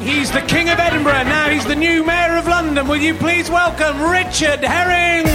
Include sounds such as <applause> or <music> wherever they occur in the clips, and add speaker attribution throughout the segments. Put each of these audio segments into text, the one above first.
Speaker 1: He's the King of Edinburgh. Now he's the new Mayor of London. Will you please welcome Richard Herring?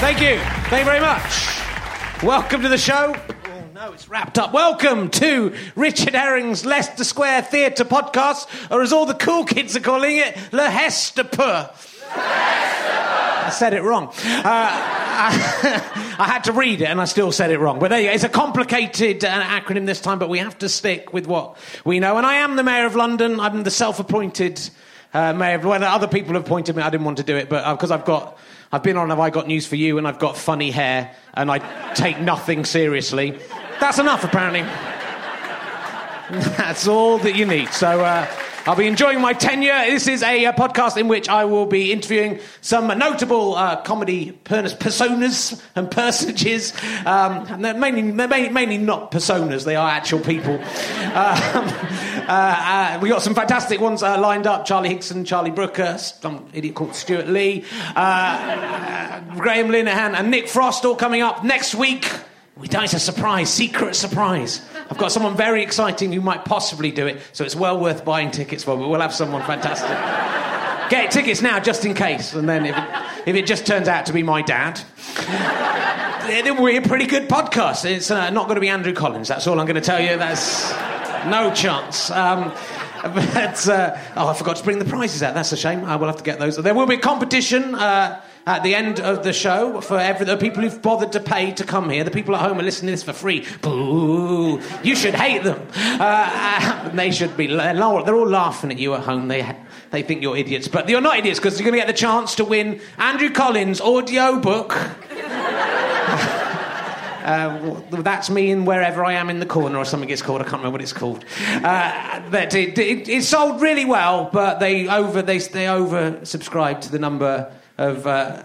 Speaker 1: Thank you. Thank you very much. Welcome to the show. Oh no, it's wrapped up. Welcome to Richard Herring's Leicester Square Theatre podcast, or as all the cool kids are calling it, Le Hesterpur. I said it wrong. Uh, <laughs> I, had to read it and I still said it wrong. But there you go. It's a complicated uh, acronym this time, but we have to stick with what we know. And I am the Mayor of London. I'm the self appointed uh, Mayor of London. Other people have appointed me. I didn't want to do it, but because uh, I've got. I've been on Have I Got News for You and I've got funny hair and I take nothing seriously. That's enough, apparently. <laughs> That's all that you need. So, uh, I'll be enjoying my tenure. This is a, a, podcast in which I will be interviewing some notable uh, comedy personas and personages. Um, and mainly, mainly, not personas, they are actual people. <laughs> Um, uh, uh, we got some fantastic ones uh, lined up Charlie Higson, Charlie Brooker, some idiot called Stewart Lee, uh, uh, Graham Linehan, and Nick Frost all coming up next week. We It's a surprise, secret surprise. I've got someone very exciting who might possibly do it, so it's well worth buying tickets for. But we'll have someone fantastic. Get tickets now, just in case. And then if it, if it just turns out to be my dad, then we're a pretty good podcast. It's uh, not going to be Andrew Collins. That's all I'm going to tell you. That's no chance. Um, <laughs> but uh, oh, I forgot to bring the prizes out. That's a shame. I will have to get those. There will be a competition. Uh, at the end of the show for every, the people who've bothered to pay to come here. The people at home are listening to this for free. Boo! You should hate them. Uh, uh they should be. They're all laughing at you at home. They they think you're idiots, but you're not idiots because you're going to get the chance to win Andrew Collins' audio book. <laughs> Uh, that's me in wherever I am in the corner or something it's called. I can't remember what it's called. Uh, that it, it, it, sold really well, but they over they they over subscribed to the number of uh,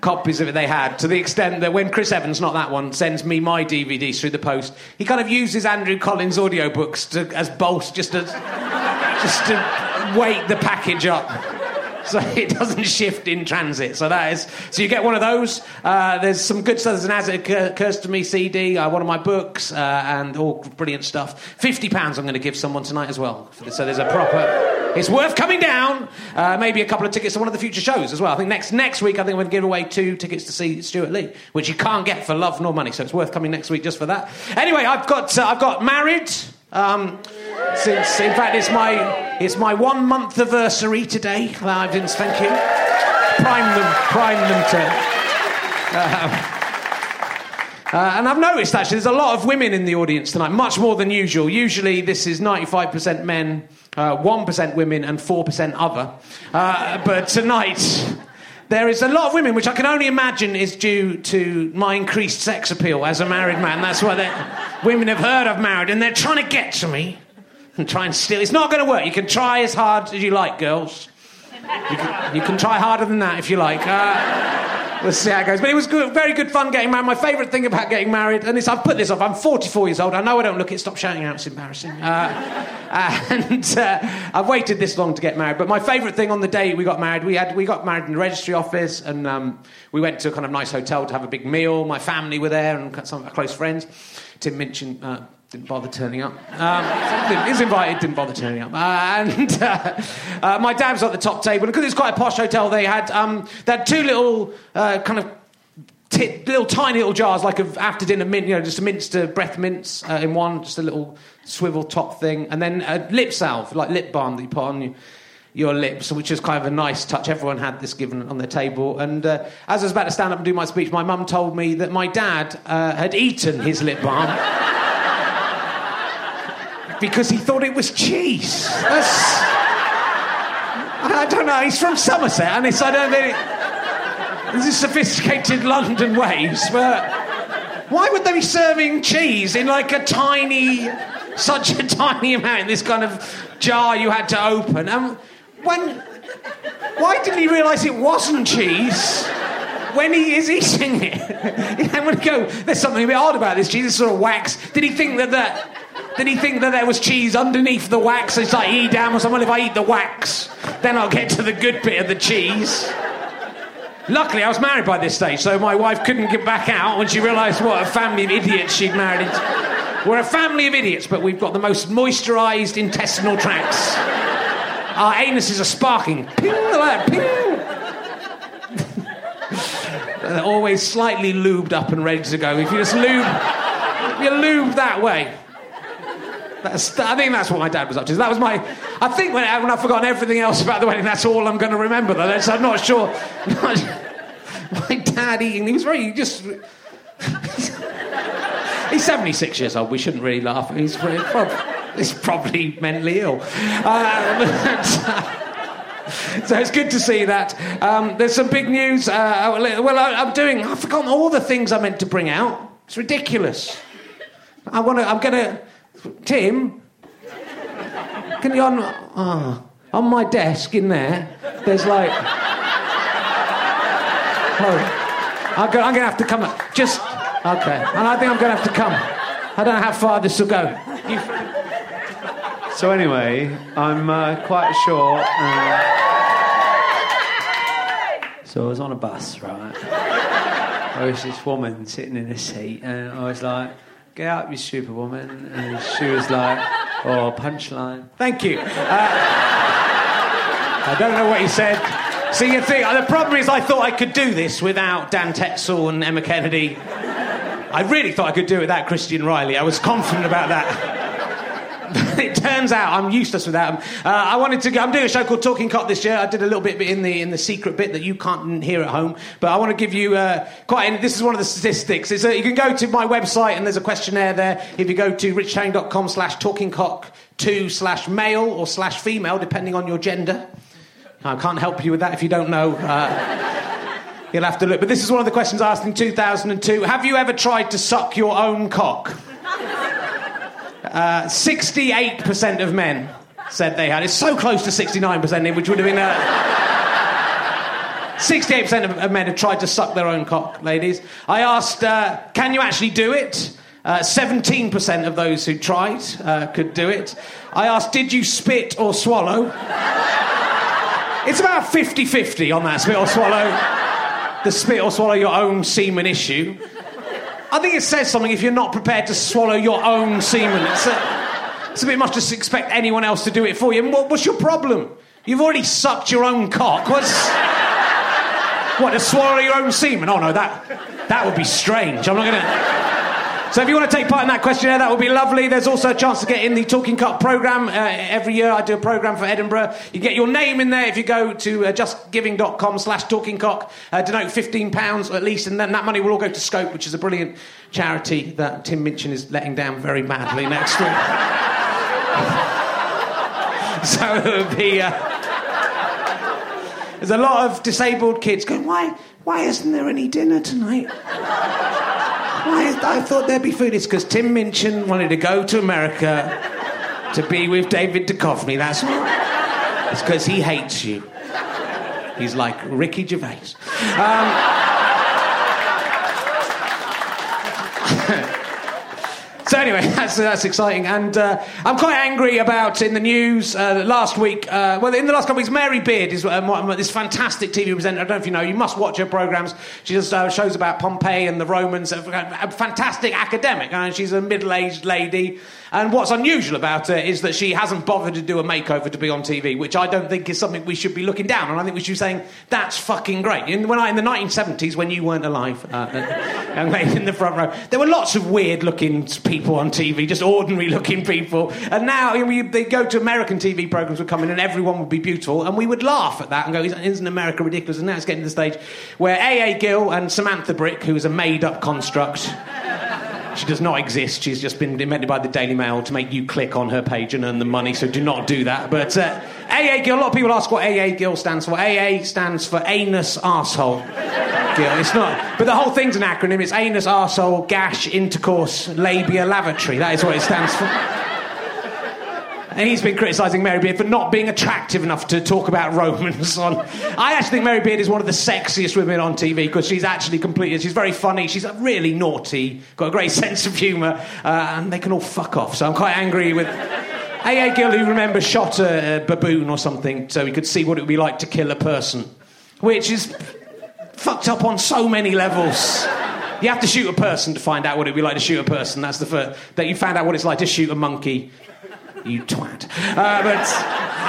Speaker 1: copies of it they had to the extent that when Chris Evans, not that one, sends me my DVDs through the post, he kind of uses Andrew Collins' audiobooks to, as bolts just to, just to weight the package up so <laughs> it doesn't shift in transit. So that is so you get one of those. Uh, there's some good stuff. There's an As It Occurs to Me CD, uh, one of my books, uh, and all brilliant stuff. Fifty pounds I'm going to give someone tonight as well. So there's a proper. It's worth coming down. Uh, maybe a couple of tickets to one of the future shows as well. I think next next week I think we're going to give away two tickets to see Stewart Lee, which you can't get for love nor money. So it's worth coming next week just for that. Anyway, I've got uh, I've got married. Um, since, in fact, it's my it's my one month anniversary today. I've been, thank you. Prime them, prime them to. Uh, uh, and I've noticed actually there's a lot of women in the audience tonight, much more than usual. Usually this is 95% men, uh, 1% women, and 4% other. Uh, but tonight there is a lot of women, which I can only imagine is due to my increased sex appeal as a married man. That's why women have heard I've married, and they're trying to get to me and try and steal. It's not going to work. You can try as hard as you like, girls. You can, you can try harder than that if you like. Uh, We'll see how it goes. But it was good, very good fun getting married. My favourite thing about getting married, and this, I've put this off, I'm 44 years old. I know I don't look it. Stop shouting out, it's embarrassing. Uh, <laughs> and uh, I've waited this long to get married. But my favourite thing on the day we got married, we, had, we got married in the registry office, and um, we went to a kind of nice hotel to have a big meal. My family were there, and some of our close friends. Tim Minchin. Uh, didn't bother turning up. Um, he's invited, didn't bother turning up. Uh, and <laughs> uh, uh, my dad was at the top table, because it's quite a posh hotel, they had um, they had two little uh, kind of little tiny little jars, like of after dinner mint, you know, just a Minster breath mints uh, in one, just a little swivel top thing, and then a lip salve, like lip balm that you put on you your lips, which is kind of a nice touch. Everyone had this given on their table. And uh, as I was about to stand up and do my speech, my mum told me that my dad uh, had eaten his lip balm <laughs> because he thought it was cheese. That's, I don't know. He's from Somerset, and it's I don't think this is sophisticated London ways, but why would they be serving cheese in like a tiny, such a tiny amount? In this kind of jar you had to open. And when, why didn't he realise it wasn't cheese? when he is eating it. I'm going to go, there's something a bit odd about this cheese, this sort of wax. Did he think that that did he think that there was cheese underneath the wax? It's like Edam or someone. If I eat the wax, then I'll get to the good bit of the cheese. Luckily, I was married by this stage, so my wife couldn't get back out when she realised what a family of idiots she'd married into. We're a family of idiots, but we've got the most moisturised intestinal tracts. Our anuses are sparking. Ping, like, ping. <laughs> They're always slightly lubed up and ready to go. If you just lube, you lube that way. That's, I think that's what my dad was up to. That was my. I think when, when I've forgotten everything else about the wedding, that's all I'm going to remember. Though. I'm not sure. <laughs> my dad eating. He was very just. <laughs> he's 76 years old. We shouldn't really laugh. He's, probably, he's probably mentally ill. Uh, <laughs> so it's good to see that. Um, there's some big news. Uh, well, I, am doing. I've forgotten all the things I meant to bring out. It's ridiculous. I want to. I'm going to. Tim, can you on? Oh, on my desk in there. There's like. Oh, I'm going to have to come. Just okay, and I think I'm going to have to come. I don't know how far this will go. You...
Speaker 2: So anyway, I'm uh, quite sure. Uh... So I was on a bus, right? There was this woman sitting in a seat, and I was like, "Get up, you superwoman!" And she was like, "Oh, punchline."
Speaker 1: Thank you. Uh, I don't know what he said. See, you think the problem is, I thought I could do this without Dan Tetsell and Emma Kennedy. I really thought I could do it without Christian Reilly. I was confident about that. <laughs> it turns out I'm useless without them. Uh, I wanted to. I'm doing a show called Talking Cock this year. I did a little bit in the in the secret bit that you can't hear at home. But I want to give you uh, quite. This is one of the statistics. A, you can go to my website and there's a questionnaire there. If you go to richherring.com slash talkingcock two slash male or slash female, depending on your gender. I can't help you with that if you don't know. Uh, <laughs> you'll have to look. But this is one of the questions asked in 2002. Have you ever tried to suck your own cock? Uh, 68% of men said they had. It's so close to 69%, which would have been. Uh, 68% of, of, men have tried to suck their own cock, ladies. I asked, uh, can you actually do it? Uh, 17% of those who tried uh, could do it. I asked, did you spit or swallow? It's about 50 50 on that spit or swallow. The spit or swallow your own semen issue. I think it says something if you're not prepared to swallow your own semen. It's a, it's a bit much to expect anyone else to do it for you. What, what's your problem? You've already sucked your own cock. What's. What, to swallow your own semen? Oh no, that, that would be strange. I'm not to. So if you want to take part in that questionnaire, that would be lovely. There's also a chance to get in the Talking Cock programme. Uh, every year I do a programme for Edinburgh. You get your name in there if you go to uh, justgiving.com slash talkingcock, uh, denote £15 at least, and then that money will all go to Scope, which is a brilliant charity that Tim Minchin is letting down very badly next week. <laughs> so it would be... Uh, there's a lot of disabled kids going, why, why isn't there any dinner tonight? Why, I thought there'd be food. It's because Tim Minchin wanted to go to America to be with David Duchovny. That's why. It's because he hates you. He's like Ricky Gervais. Um, So anyway, <laughs> that's, that's exciting, and uh, I'm quite angry about in the news uh, last week. Uh, well, in the last couple of weeks, Mary Beard is uh, this fantastic TV presenter. I don't know if you know. You must watch her programs. She does uh, shows about Pompeii and the Romans. A, a fantastic academic, and she's a middle-aged lady and what's unusual about her is that she hasn't bothered to do a makeover to be on TV, which I don't think is something we should be looking down on. I think we should be saying, that's fucking great. In, when I, in the 1970s, when you weren't alive, uh, uh, <laughs> lady in the front row, there were lots of weird looking people on TV, just ordinary looking people. And now you know, they go to American TV programs would come in and everyone would be beautiful, and we would laugh at that and go, isn't America ridiculous? And now it's getting to the stage where A.A. Gill and Samantha Brick, who is a made up construct, she does not exist. She's just been invented by the Daily Mail to make you click on her page and earn the money, so do not do that. But uh, AA Gill, a lot of people ask what AA Gill stands for. AA stands for anus arsehole. Gill. It's not. But the whole thing's an acronym. It's anus arsehole gash intercourse labia lavatory. That is what it stands for. And he's been criticising Mary Beard for not being attractive enough to talk about Romans on. I actually think Mary Beard is one of the sexiest women on TV because she's actually completely. She's very funny. She's really naughty, got a great <laughs> sense of humour, uh, and they can all fuck off. So I'm quite angry with. <laughs> A.A. Gill, who remember, shot a, a baboon or something so he could see what it would be like to kill a person, which is fucked up on so many levels. You have to shoot a person to find out what it'd be like to shoot a person. That's the first. That you found out what it's like to shoot a monkey. You twat. Uh, but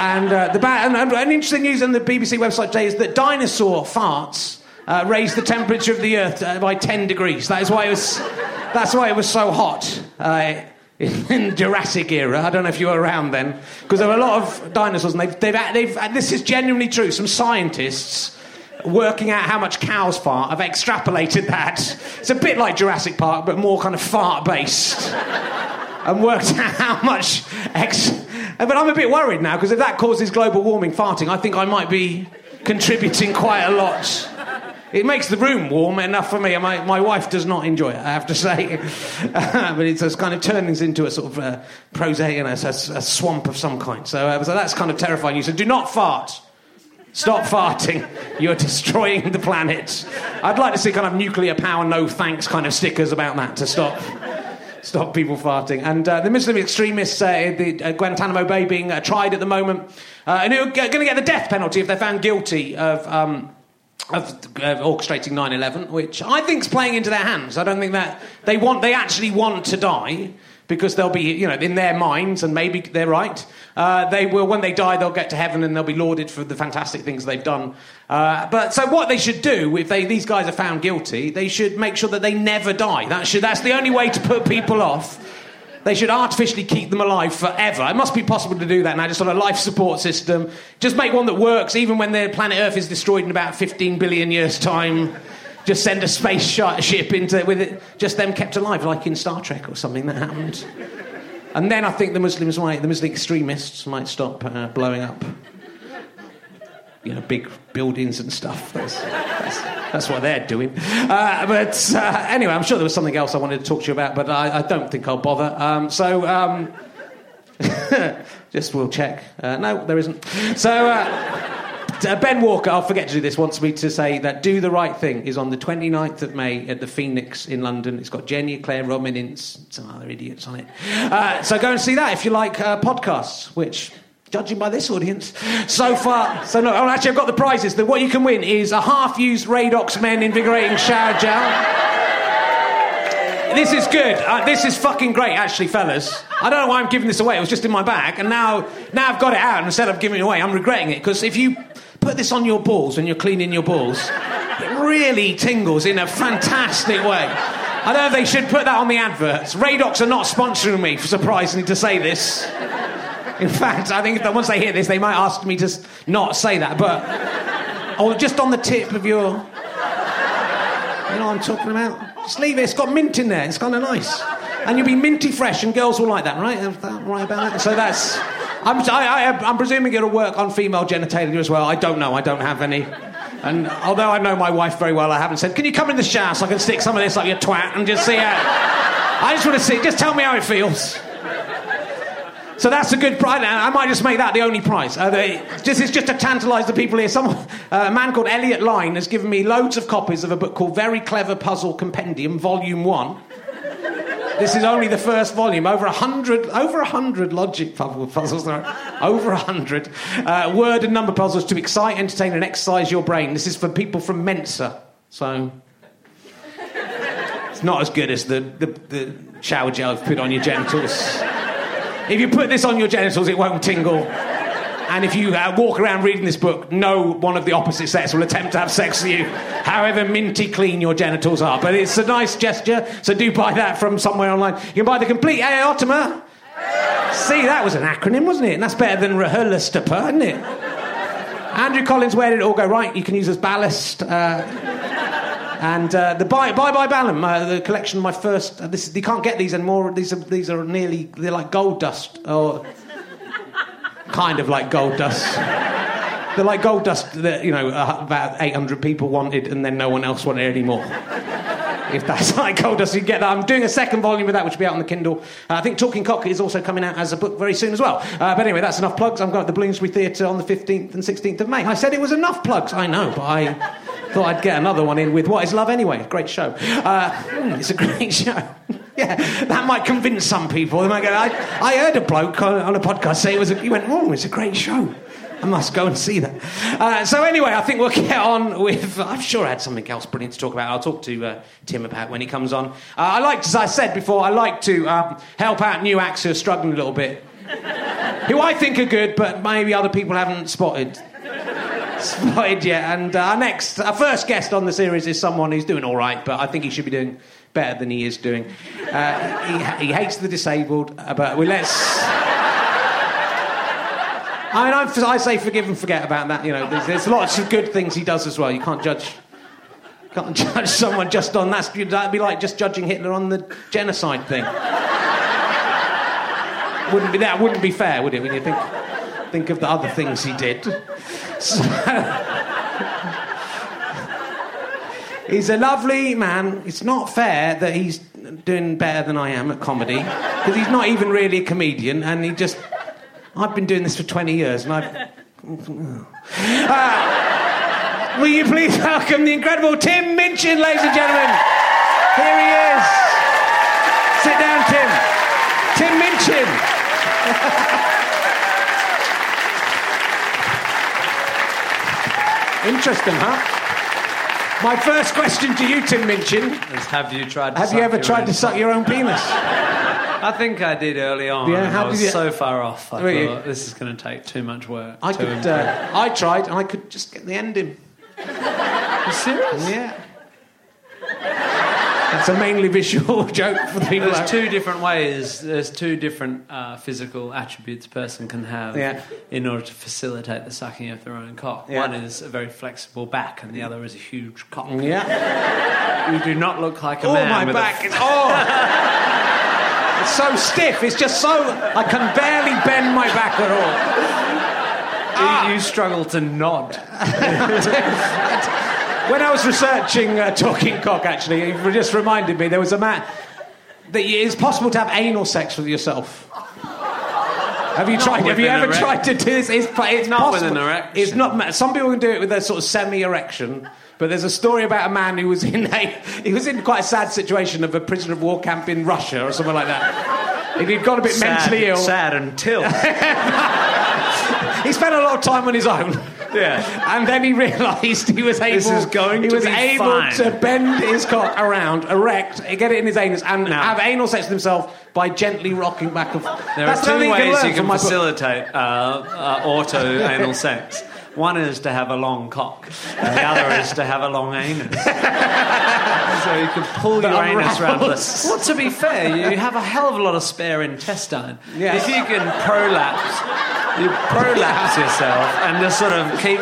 Speaker 1: and uh, the ba- and, and, and interesting news on the BBC website today is that dinosaur farts uh, raised the temperature of the Earth uh, by 10 degrees. That is why it was. That's why it was so hot. Uh, in the Jurassic era, I don't know if you were around then, because there were a lot of dinosaurs, and they've, they've, they've, and this is genuinely true. Some scientists working out how much cows fart have extrapolated that. It's a bit like Jurassic Park, but more kind of fart based. And worked <laughs> out how much ex- But I'm a bit worried now because if that causes global warming, farting, I think I might be contributing quite a lot. It makes the room warm enough for me, my, my wife does not enjoy it, I have to <laughs> say. <laughs> but it's, it's kind of turns into a sort of uh, prosaic, know, a, a, swamp of some kind. So, uh, so that's kind of terrifying you. So do not fart. Stop farting. You're destroying the planet. I'd like to see kind of nuclear power, no thanks kind of stickers about that to stop stop people farting. And uh, the Muslim extremists uh, the uh, Guantanamo Bay being uh, tried at the moment, uh, and who are going to get the death penalty if they're found guilty of. Um, of, of, orchestrating 9/11, which I think is playing into their hands. I don't think that they want, they actually want to die because they'll be, you know, in their minds, and maybe they're right. Uh, they will, when they die, they'll get to heaven and they'll be lauded for the fantastic things they've done. Uh, but so, what they should do if they, these guys are found guilty, they should make sure that they never die. That should, that's the only way to put people off. They should artificially keep them alive forever. It must be possible to do that now, just on a life support system. Just make one that works, even when the planet Earth is destroyed in about 15 billion years' time. Just send a space ship into with it, just them kept alive, like in Star Trek or something that happened. And then I think the Muslims might, the Muslim extremists might stop uh, blowing up, you know, big buildings and stuff. That's, that's, that's what they're doing. Uh, but uh, anyway, I'm sure there was something else I wanted to talk to you about, but I, I don't think I'll bother. Um, so. Um, <laughs> just we'll check. Uh, no, there isn't. So, uh, ben Walker, I'll forget to do this, wants me to say that Do the Right Thing is on the 29th of May at the Phoenix in London. It's got Jenny Eclair, Robin Ince, some other idiots on it. Uh, so go and see that if you like uh, podcasts, which judging by this audience so far. So no, oh, actually, I've got the prizes. The, what you can win is a half-used Radox Men invigorating shower gel. This is good. Uh, this is fucking great, actually, fellas. I don't know why I'm giving this away. It was just in my bag, and now, now I've got it out. And instead of giving it away, I'm regretting it because if you put this on your balls when you're cleaning your balls. It really tingles in a fantastic way. I don't know they should put that on the adverts. Radox are not sponsoring me, surprisingly to say this. In fact, I think once they hear this, they might ask me to not say that. But, or just on the tip of your. You know what I'm talking about? Just leave it. It's got mint in there. It's kind of nice. And you'll be minty fresh, and girls will like that, right? Right about that? So that's. I'm, I, am presuming it'll work on female genitalia as well. I don't know. I don't have any. And although I know my wife very well, I haven't said, "Can you come in the shower so I can stick some of this up your twat and just see how?" I just want to see. Just tell me how it feels. So that's a good prize. I might just make that the only prize. Uh, they, just, it's just to tantalise the people here. Some, uh, <laughs> a man called Elliot Line has given me loads of copies of a book called Very Clever Puzzle Compendium, Volume 1. This is only the first volume. Over a hundred, over a hundred logic puzzles. over a hundred uh, word and number puzzles to excite, entertain, and exercise your brain. This is for people from Mensa, so it's not as good as the, the, the shower gel you've put on your genitals. If you put this on your genitals, it won't tingle. And if you uh, walk around reading this book, no one of the opposite sex will attempt to have sex with you, however minty clean your genitals are. But it's a nice gesture, so do buy that from somewhere online. You can buy the complete Aotima. See, that was an acronym, wasn't it? And that's better than Rehelastapa, isn't it? Andrew Collins, where did it all go? Right, you can use as ballast. Uh, and uh, the Bye Bye Bye Balham, uh, the collection, my first. Uh, this, you can't get these anymore. These are these are nearly they're like gold dust or kind of like gold dust. They're like gold dust that, you know, uh, about 800 people wanted and then no one else wanted anymore. If that's <laughs> like gold dust, you get that. I'm doing a second volume of that, which will be out on the Kindle. Uh, I think Talking Cock is also coming out as a book very soon as well. Uh, but anyway, that's enough plugs. I'm going to the Bloomsbury Theatre on the 15th and 16th of May. I said it was enough plugs. I know, but I <laughs> thought I'd get another one in with What is Love Anyway? Great show. Uh, hmm, it's a great <laughs> show. yeah, that might convince some people. They might go, I, I heard a bloke on, on a podcast say it was a, he went, oh, it's a great show. I must go and see that. Uh, so anyway, I think we'll <laughs> get on with. I'm sure I had something else brilliant to talk about. I'll talk to uh, Tim about when he comes on. Uh, I like, as I said before, I like to um, help out new acts who are struggling a little bit, <laughs> who I think are good, but maybe other people haven't spotted. <laughs> Spotted yet, and uh, our next, our first guest on the series is someone who's doing all right, but I think he should be doing better than he is doing. Uh, he, he hates the disabled, uh, but we let's. I mean, I'm, I say forgive and forget about that. You know, there's, there's lots of good things he does as well. You can't judge. Can't <laughs> judge someone just on that. That'd be like just judging Hitler on the genocide thing. wouldn't be that? Wouldn't be fair, would it? When you think think of the other things he did. So, <laughs> he's a lovely man. It's not fair that he's doing better than I am at comedy because he's not even really a comedian, and he just I've been doing this for 20 years and I've. Uh, will you please welcome the incredible Tim Minchin, ladies and gentlemen? Here he is. Sit down, Tim. Tim Minchin. Interesting, huh? My first question to you, Tim Minchin.
Speaker 2: Is have you tried
Speaker 1: Have you ever tried
Speaker 2: own
Speaker 1: to suck your own penis?
Speaker 2: I think I did early on.
Speaker 1: Yeah, how
Speaker 2: I was
Speaker 1: did you-
Speaker 2: so far off. I
Speaker 1: Were you?
Speaker 2: thought this is going to take too much work.
Speaker 1: I
Speaker 2: to
Speaker 1: could.
Speaker 2: improve.
Speaker 1: Uh, I tried, and I could just get the ending.
Speaker 2: you serious?
Speaker 1: Yeah. That's a mainly visual <laughs> joke for the people.
Speaker 2: There's
Speaker 1: out-
Speaker 2: two different ways. There's two different uh, physical attributes a person can have
Speaker 1: Yeah.
Speaker 2: in order to facilitate the sucking of their own cock.
Speaker 1: Yeah.
Speaker 2: One is a very flexible back, and the other is a huge cock.
Speaker 1: Yeah.
Speaker 2: You do not look like a
Speaker 1: Oh,
Speaker 2: man
Speaker 1: my
Speaker 2: with a
Speaker 1: back is. Oh! <laughs> it's so stiff. It's just so. I can barely bend my back at all.
Speaker 2: You, you struggle to nod. <laughs>
Speaker 1: When I was researching uh, Talking Cock, actually, it just reminded me there was a man. That it's possible to have anal sex with yourself. Have you tried? Have you ever
Speaker 2: erect-
Speaker 1: tried to do this? It's, it's
Speaker 2: Not with
Speaker 1: possible.
Speaker 2: an erection.
Speaker 1: It's not. Some people can do it with a sort of semi-erection. But there's a story about a man who was in a he was in quite a sad situation of a prisoner of war camp in Russia or something like that. He'd got a bit mentally ill.
Speaker 2: Sad until. <laughs>
Speaker 1: He spent a lot of time on his own.
Speaker 2: yeah.
Speaker 1: And then he realised he was able.
Speaker 2: This is going
Speaker 1: he
Speaker 2: to
Speaker 1: was
Speaker 2: be
Speaker 1: able
Speaker 2: fine.
Speaker 1: to bend his cock around, erect, get it in his anus, and
Speaker 2: Now-
Speaker 1: have anal sex with himself by gently rocking back and forth.
Speaker 2: There
Speaker 1: That's
Speaker 2: are two ways you can
Speaker 1: my book.
Speaker 2: facilitate uh, uh, auto anal sex. One is to have a long cock, and the other is to have a long anus. <laughs> so you can pull your anus around. The...
Speaker 1: unravels.
Speaker 2: Well, to be fair, you have a hell of a lot of spare intestine.
Speaker 1: Yeah.
Speaker 2: If you can prolapse, you prolapse yourself and just sort of keep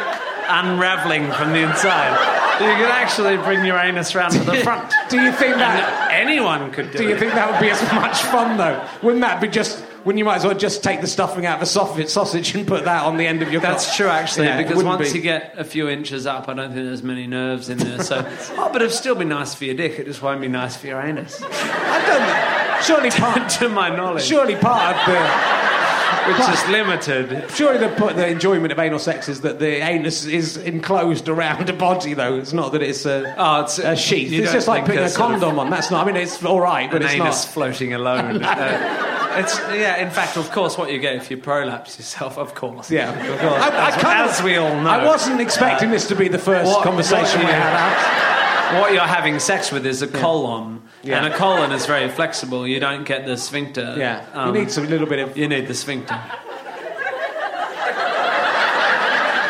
Speaker 2: unraveling from the inside. You can actually bring your anus round to the front.
Speaker 1: Do you think that?
Speaker 2: And anyone could do,
Speaker 1: Do you
Speaker 2: it.
Speaker 1: think that would be as much fun though? Wouldn't that be just? Wouldn't you might as well just take the stuffing out of a sausage, sausage and put that on the end of your?
Speaker 2: That's true, actually,
Speaker 1: Yeah,
Speaker 2: because once
Speaker 1: be.
Speaker 2: you get a few inches up, I don't think there's many nerves in there. So, <laughs> oh, but it'd still be nice for your dick. It just won't be nice for your anus,
Speaker 1: I don't. Surely <laughs> part.
Speaker 2: to my knowledge,
Speaker 1: surely part of the.
Speaker 2: which is limited.
Speaker 1: Surely the, the enjoyment of anal sex is that the anus is enclosed around a body, though. It's not that it's a,
Speaker 2: Oh, it's
Speaker 1: a sheath. It's just like putting a
Speaker 2: there's sort of
Speaker 1: condom on. That's not. I mean, it's all right, but
Speaker 2: An
Speaker 1: it's
Speaker 2: anus
Speaker 1: not.
Speaker 2: floating alone. <laughs> Uh, it's yeah. In fact, of course, what you get if you prolapse yourself, of course.
Speaker 1: Yeah,
Speaker 2: of course.
Speaker 1: I, I
Speaker 2: as,
Speaker 1: kind of-
Speaker 2: as we all know,
Speaker 1: I wasn't expecting this to be the first
Speaker 2: what-
Speaker 1: conversation
Speaker 2: what
Speaker 1: we had. Alex. <laughs>
Speaker 2: what you're having sex with is a colon,
Speaker 1: Yeah.
Speaker 2: and a colon is very flexible. You don't get the sphincter.
Speaker 1: Yeah,
Speaker 2: Um,
Speaker 1: you need some little bit of.
Speaker 2: You need the sphincter.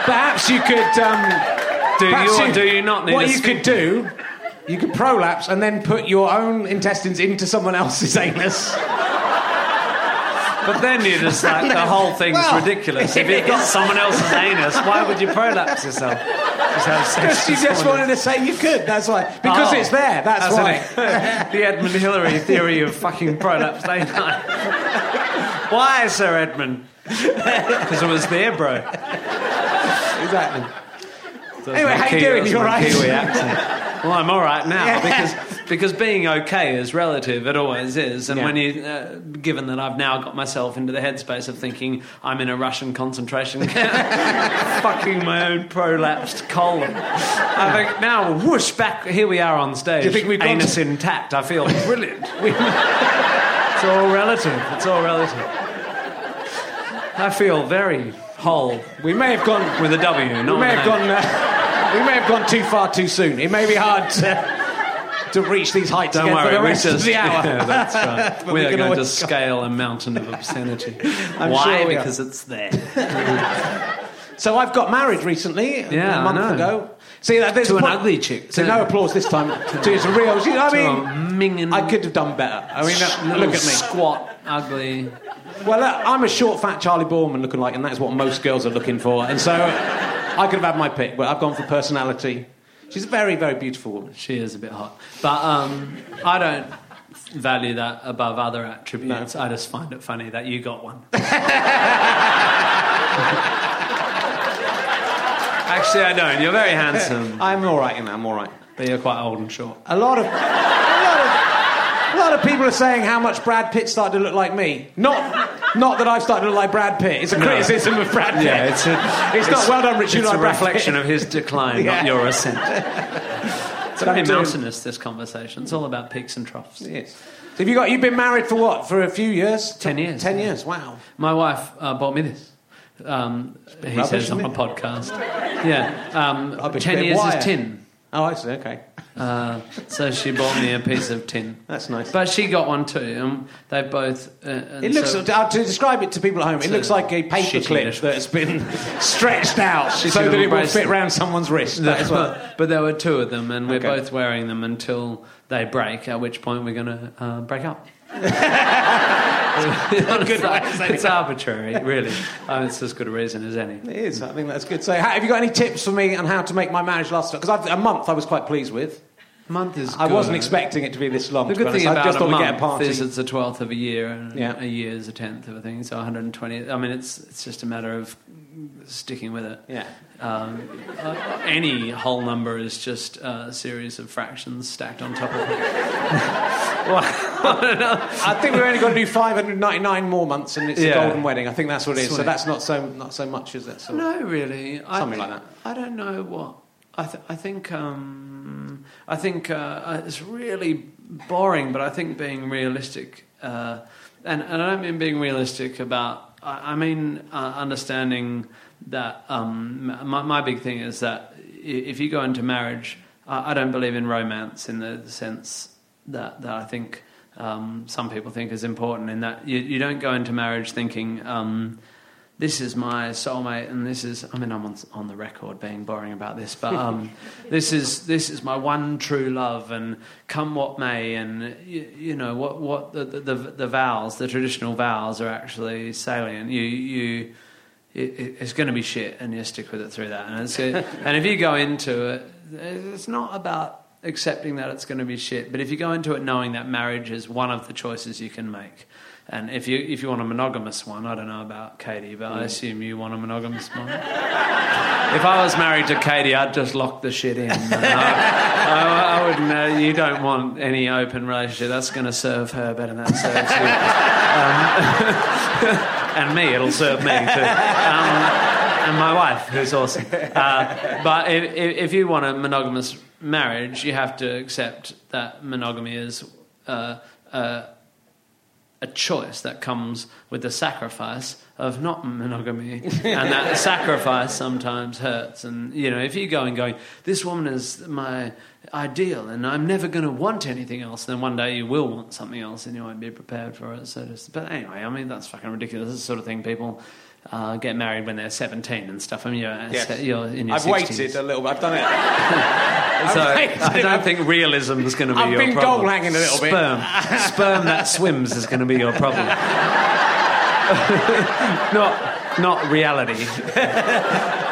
Speaker 1: Perhaps you could. Um,
Speaker 2: Do
Speaker 1: perhaps
Speaker 2: you or do you not need
Speaker 1: What
Speaker 2: a
Speaker 1: you could do, you could prolapse and then put your own intestines into someone else's <laughs> anus.
Speaker 2: But then you're just <laughs> like, the whole thing's
Speaker 1: Well,
Speaker 2: ridiculous. If you've got someone else's anus, why would you prolapse yourself?
Speaker 1: Because you just wanted to say you could. That's why. Because
Speaker 2: Oh.
Speaker 1: it's there. That's,
Speaker 2: else.
Speaker 1: why.
Speaker 2: The Edmund Hillary theory of fucking prolapse, I? Why, Sir Edmund? Because it was there, bro.
Speaker 1: exactly. Anyway, how are
Speaker 2: you
Speaker 1: doing?
Speaker 2: that's
Speaker 1: You all right?
Speaker 2: Kiwi accent. Well, I'm all right now because because being okay is relative. It always is. And
Speaker 1: Yeah.
Speaker 2: when you, uh, given that I've now got myself into the headspace of thinking I'm in a Russian concentration camp, <laughs> fucking my own prolapsed colon, I think now whoosh back. Here we are on stage.
Speaker 1: Do you think we've got
Speaker 2: anus
Speaker 1: to-
Speaker 2: intact? I feel <laughs> brilliant. <laughs> it's all relative. It's all relative. I feel very whole.
Speaker 1: We may have gone.
Speaker 2: with a W.
Speaker 1: We may have
Speaker 2: A.
Speaker 1: gone. Uh, we may have gone too far too soon. It may be hard to, to reach these heights
Speaker 2: Don't
Speaker 1: again
Speaker 2: worry,
Speaker 1: for the rest
Speaker 2: just,
Speaker 1: of the hour. <laughs>
Speaker 2: Yeah, that's right. <laughs> We
Speaker 1: we
Speaker 2: are going to scale a mountain of obscenity. <laughs>
Speaker 1: I'm
Speaker 2: Why?
Speaker 1: sure are.
Speaker 2: because it's there.
Speaker 1: So I've got married recently,
Speaker 2: Yeah,
Speaker 1: a month ago. See, that there's
Speaker 2: To
Speaker 1: a
Speaker 2: an
Speaker 1: point-
Speaker 2: ugly chick,
Speaker 1: So no applause this time. to it's real. you know, I mean, I could have done better. I mean, uh, look at me.
Speaker 2: Squat, ugly.
Speaker 1: Well, uh, I'm a short, fat Charley Boorman looking like, and that's what most girls are looking for. And so I could have had my pick, but I've gone for personality. She's a very, very beautiful woman.
Speaker 2: She is a bit hot. But um, I don't value that above other attributes. I just find it funny that you got one. <laughs> Actually, I don't. You're very handsome,
Speaker 1: I'm all right, you know, I'm all right.
Speaker 2: but you're quite old and short.
Speaker 1: A lot of, a lot of, a lot of people are saying how much Brad Pitt started to look like me. Not, not that I've started to look like Brad Pitt. It's a criticism of Brad Pitt.
Speaker 2: Yeah, it's a, <laughs>
Speaker 1: It's not well done, Richard.
Speaker 2: It's
Speaker 1: like
Speaker 2: a reflection of his decline,
Speaker 1: Yeah.
Speaker 2: not your ascent. <laughs> It's very mountainous, this conversation. It's all about peaks and troughs.
Speaker 1: Yes. So have you got? You've been married for what? For a few years?
Speaker 2: Ten years.
Speaker 1: Ten years. Wow.
Speaker 2: My wife uh, bought me this. Um, he
Speaker 1: Rubbish,
Speaker 2: says on a podcast. Yeah, um, ten years
Speaker 1: wire.
Speaker 2: is tin.
Speaker 1: Oh, I see. Okay.
Speaker 2: Uh, so she bought me a piece of tin.
Speaker 1: That's nice.
Speaker 2: But she got one too. And they both. Uh, and
Speaker 1: It looks
Speaker 2: so-
Speaker 1: uh, to describe it to people at home. It looks like a paper clip that has been <laughs> stretched out so that it will fit around someone's wrist. That is what. <laughs>
Speaker 2: but there were two of them, and we're
Speaker 1: Okay.
Speaker 2: both wearing them until they break. At which point we're going to uh, break up. <laughs>
Speaker 1: Good way of saying
Speaker 2: it's arbitrary, really. Uh, it's as good a reason as any.
Speaker 1: It is. I think that's good. So, have you got any tips for me on how to make my marriage last? Because a month I was quite pleased with.
Speaker 2: Month is.
Speaker 1: I wasn't expecting it to be this long.
Speaker 2: The good thing
Speaker 1: honest. I just
Speaker 2: a
Speaker 1: thought we'd
Speaker 2: month
Speaker 1: get a
Speaker 2: is it's a twelfth of a year, and
Speaker 1: Yeah.
Speaker 2: a year is a tenth of a thing. So 120. I mean, it's it's just a matter of sticking with it.
Speaker 1: Yeah.
Speaker 2: Um, uh, any whole number is just a series of fractions stacked on top of it. <laughs> <laughs>
Speaker 1: I think we're only going to do 599 more months, and it's
Speaker 2: Yeah.
Speaker 1: a golden wedding. I think that's what it is. So that's not so not so much, is it? So,
Speaker 2: No, really. I
Speaker 1: Something
Speaker 2: thi-
Speaker 1: like that.
Speaker 2: I don't know what. I, th- I think. Um, I think uh, it's really boring, but I think being realistic, uh, and, and I don't mean being realistic about. I, I mean uh, understanding that. Um, my, my big thing is that if you go into marriage, I, I don't believe in romance in the sense that that I think. Um, some people think is important in that you, you don't go into marriage thinking um, this is my soulmate and this is I mean I'm on, on the record being boring about this but um, <laughs> this is this is my one true love and come what may and you, you know what what the, the the vows the traditional vows are actually salient. You you it, it- it's going to be shit and you stick with it through that. And it's, <laughs> and if you go into it it's not about accepting that it's going to be shit but if you go into it knowing that marriage is one of the choices you can make and if you if you want a monogamous one, I don't know about Catie, but I assume you want a monogamous one. <laughs> if I was married to Catie, I'd just lock the shit in. I, I, I wouldn't. Uh, you don't want any open relationship. That's going to serve her better than that serves you. Um, <laughs> and me, it'll serve me too. Um, and my wife, who's awesome. Uh, but if, if if you want a monogamous marriage, you have to accept that monogamy is. Uh, uh, a choice that comes with the sacrifice of not monogamy, and that <laughs> sacrifice sometimes hurts. And you know, if you go and going, this woman is my ideal, and I'm never going to want anything else, then one day you will want something else, and you won't be prepared for it. So, just, but anyway, I mean, that's fucking ridiculous. This sort of thing people. Uh, get married when they're 17 and stuff. I mean, you're,
Speaker 1: Yes.
Speaker 2: you're in your
Speaker 1: I've
Speaker 2: 60s.
Speaker 1: waited a little bit. I've done it. <laughs>
Speaker 2: So
Speaker 1: I've.
Speaker 2: I don't think realism is going to be
Speaker 1: I've
Speaker 2: your
Speaker 1: been
Speaker 2: problem.
Speaker 1: goal hanging a little bit.
Speaker 2: Sperm, sperm that swims is going to be your problem. <laughs> not, not reality. <laughs>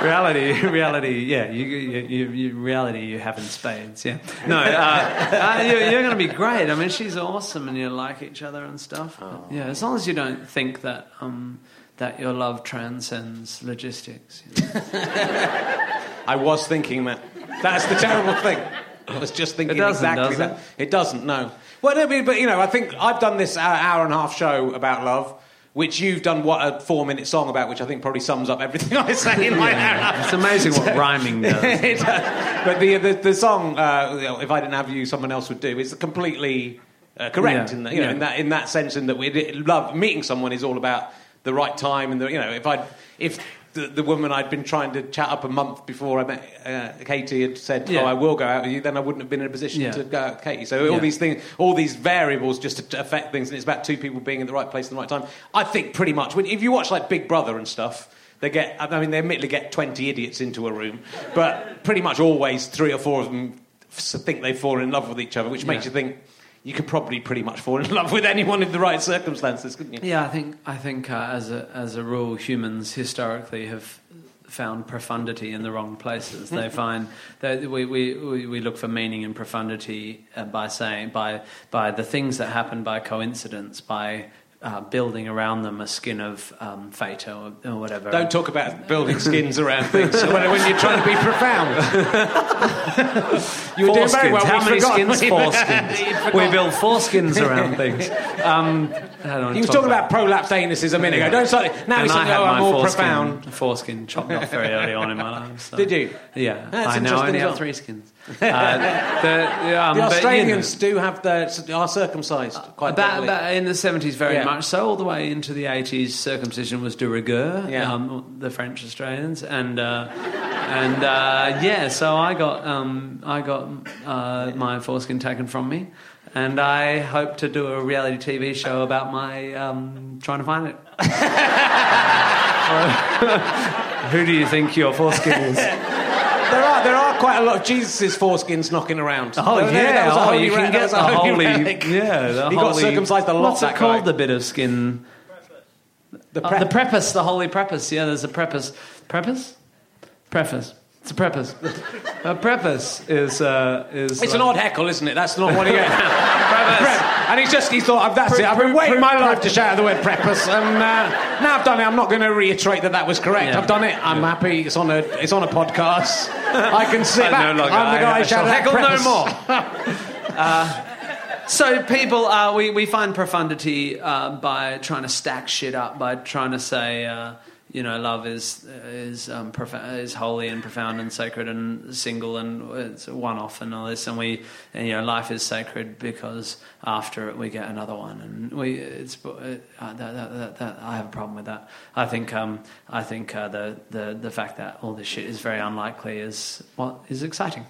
Speaker 2: reality, reality. Yeah, you, you, you, you, reality you have in spades. Yeah. No, uh, uh, you're, you're going to be great. I mean, she's awesome, and you like each other and stuff. Yeah, as long as you don't think that. Um, that your love transcends logistics. you know. <laughs>
Speaker 1: I was thinking that. That's the terrible thing. I was just thinking
Speaker 2: It doesn't,
Speaker 1: exactly
Speaker 2: does
Speaker 1: that.
Speaker 2: it?
Speaker 1: It doesn't, no. Well, no, but, but, you know, I think I've done this hour, hour and a half show about love, which you've done what a four minute song about, which I think probably sums up everything <laughs> I say in my hour a half.
Speaker 2: It's amazing what rhyming <laughs> does.
Speaker 1: It does. but the, the the song, uh, if I didn't have you, someone else would do. Is completely uh, correct
Speaker 2: Yeah,
Speaker 1: in that, you know,
Speaker 2: yeah.
Speaker 1: in that in that sense, in that we love meeting someone is all about the right time and the, you know, if I if the, the woman I'd been trying to chat up a month before I met uh, Catie had said,
Speaker 2: Yeah.
Speaker 1: "Oh, I will go out with you," then I wouldn't have been in a position
Speaker 2: Yeah.
Speaker 1: to go out with Catie. So all
Speaker 2: Yeah.
Speaker 1: these things, all these variables, just affect things, and it's about two people being in the right place at the right time. I think pretty much when if you watch like Big Brother and stuff. They get, I mean, they admittedly get 20 idiots into a room, but pretty much always three or four of them think they fall in love with each other, which makes you think you could probably pretty much fall in <laughs> love with anyone in the right circumstances, couldn't you?
Speaker 2: Yeah, I think I think uh, as a as a rule, humans historically have found profundity in the wrong places. They <laughs> find that we, we, we, we look for meaning and profundity uh, by saying by by the things that happen by coincidence by. Uh, building around them a skin of um, fate or, or whatever.
Speaker 1: Don't talk about building skins around things when, when you're trying to be profound. you were doing very
Speaker 2: Foreskins.
Speaker 1: well.
Speaker 2: How
Speaker 1: we've
Speaker 2: many
Speaker 1: forgotten.
Speaker 2: skins? Four skins. <laughs> we build four skins around things. Um, I don't
Speaker 1: He was
Speaker 2: talk
Speaker 1: talking about prolapsed anuses a minute ago. Don't start, now
Speaker 2: and
Speaker 1: he's
Speaker 2: I
Speaker 1: saying, oh, I'm more
Speaker 2: foreskin,
Speaker 1: profound.
Speaker 2: foreskin chopped off very early on in my life. so-
Speaker 1: Did you?
Speaker 2: Yeah,
Speaker 1: That's
Speaker 2: I now
Speaker 1: interesting
Speaker 2: only have
Speaker 1: well.
Speaker 2: three skins. Uh, the, um,
Speaker 1: The
Speaker 2: but, you know,
Speaker 1: Australians do have their are circumcised quite
Speaker 2: About, about in the 70s, very
Speaker 1: Yeah.
Speaker 2: much so. All the way into the 80s, circumcision was de rigueur,
Speaker 1: Yeah.
Speaker 2: um, the French Australians. And, uh, and uh, yeah, so I got, um, I got uh, my foreskin taken from me. And I hope to do a reality TV show about my um, trying to find it. <laughs> <laughs> Who do you think your foreskin is?
Speaker 1: There are there are quite a lot of Jesus' foreskins knocking around.
Speaker 2: Oh yeah,
Speaker 1: that was a
Speaker 2: oh,
Speaker 1: holy
Speaker 2: you can
Speaker 1: that
Speaker 2: get the
Speaker 1: holy relic. <laughs>
Speaker 2: yeah, the
Speaker 1: He got
Speaker 2: holy-
Speaker 1: circumcised a lot,
Speaker 2: What's
Speaker 1: that
Speaker 2: it called? The bit of skin,
Speaker 1: The
Speaker 2: Uh,
Speaker 1: pre-
Speaker 2: the preface, the holy preface. Yeah, there's a preface. Preface, preface. It's a preface. a preface is uh, is.
Speaker 1: it's an odd heckle, isn't it? That's not what he gets.
Speaker 2: preface.
Speaker 1: and he's just he thought that's it. I've been waiting my life to shout out the word preface, and uh, now I've done it. I'm not going to reiterate that that was correct.
Speaker 2: Yeah.
Speaker 1: I've done it. I'm happy. It's on a it's on a podcast. I can sit
Speaker 2: I
Speaker 1: back.
Speaker 2: no longer-
Speaker 1: I'm the guy who
Speaker 2: shall
Speaker 1: shouted
Speaker 2: heckle no
Speaker 1: preface.
Speaker 2: more. <laughs> So people, uh, we we find profundity uh, by trying to stack shit up, by trying to say, uh, you know, love is is um, is holy and profound and sacred and single and it's one off and all this, and we, and, you know, life is sacred because after it we get another one, and we it's uh, that, that, that, that, I have a problem with that. I think um, I think uh, the the the fact that all this shit is very unlikely is what is exciting.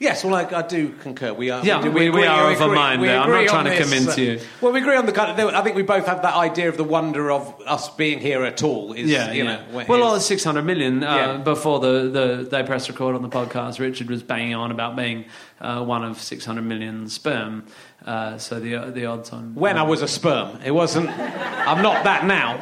Speaker 1: Yes, well, I, I do concur. We are.
Speaker 2: Yeah,
Speaker 1: do-
Speaker 2: we- we
Speaker 1: agree-
Speaker 2: are of a mind there. I'm not trying to
Speaker 1: this.
Speaker 2: convince you.
Speaker 1: Well, we agree on the kind of. I think we both have that idea of the wonder of us being here at all. Is
Speaker 2: Yeah,
Speaker 1: you
Speaker 2: yeah.
Speaker 1: know.
Speaker 2: well, all the 600 million uh,
Speaker 1: Yeah.
Speaker 2: before the, the they press record on the podcast. Richard was banging on about being uh, one of 600 million sperm. Uh, so the the odds on
Speaker 1: when I was a sperm, it wasn't. I'm not that now.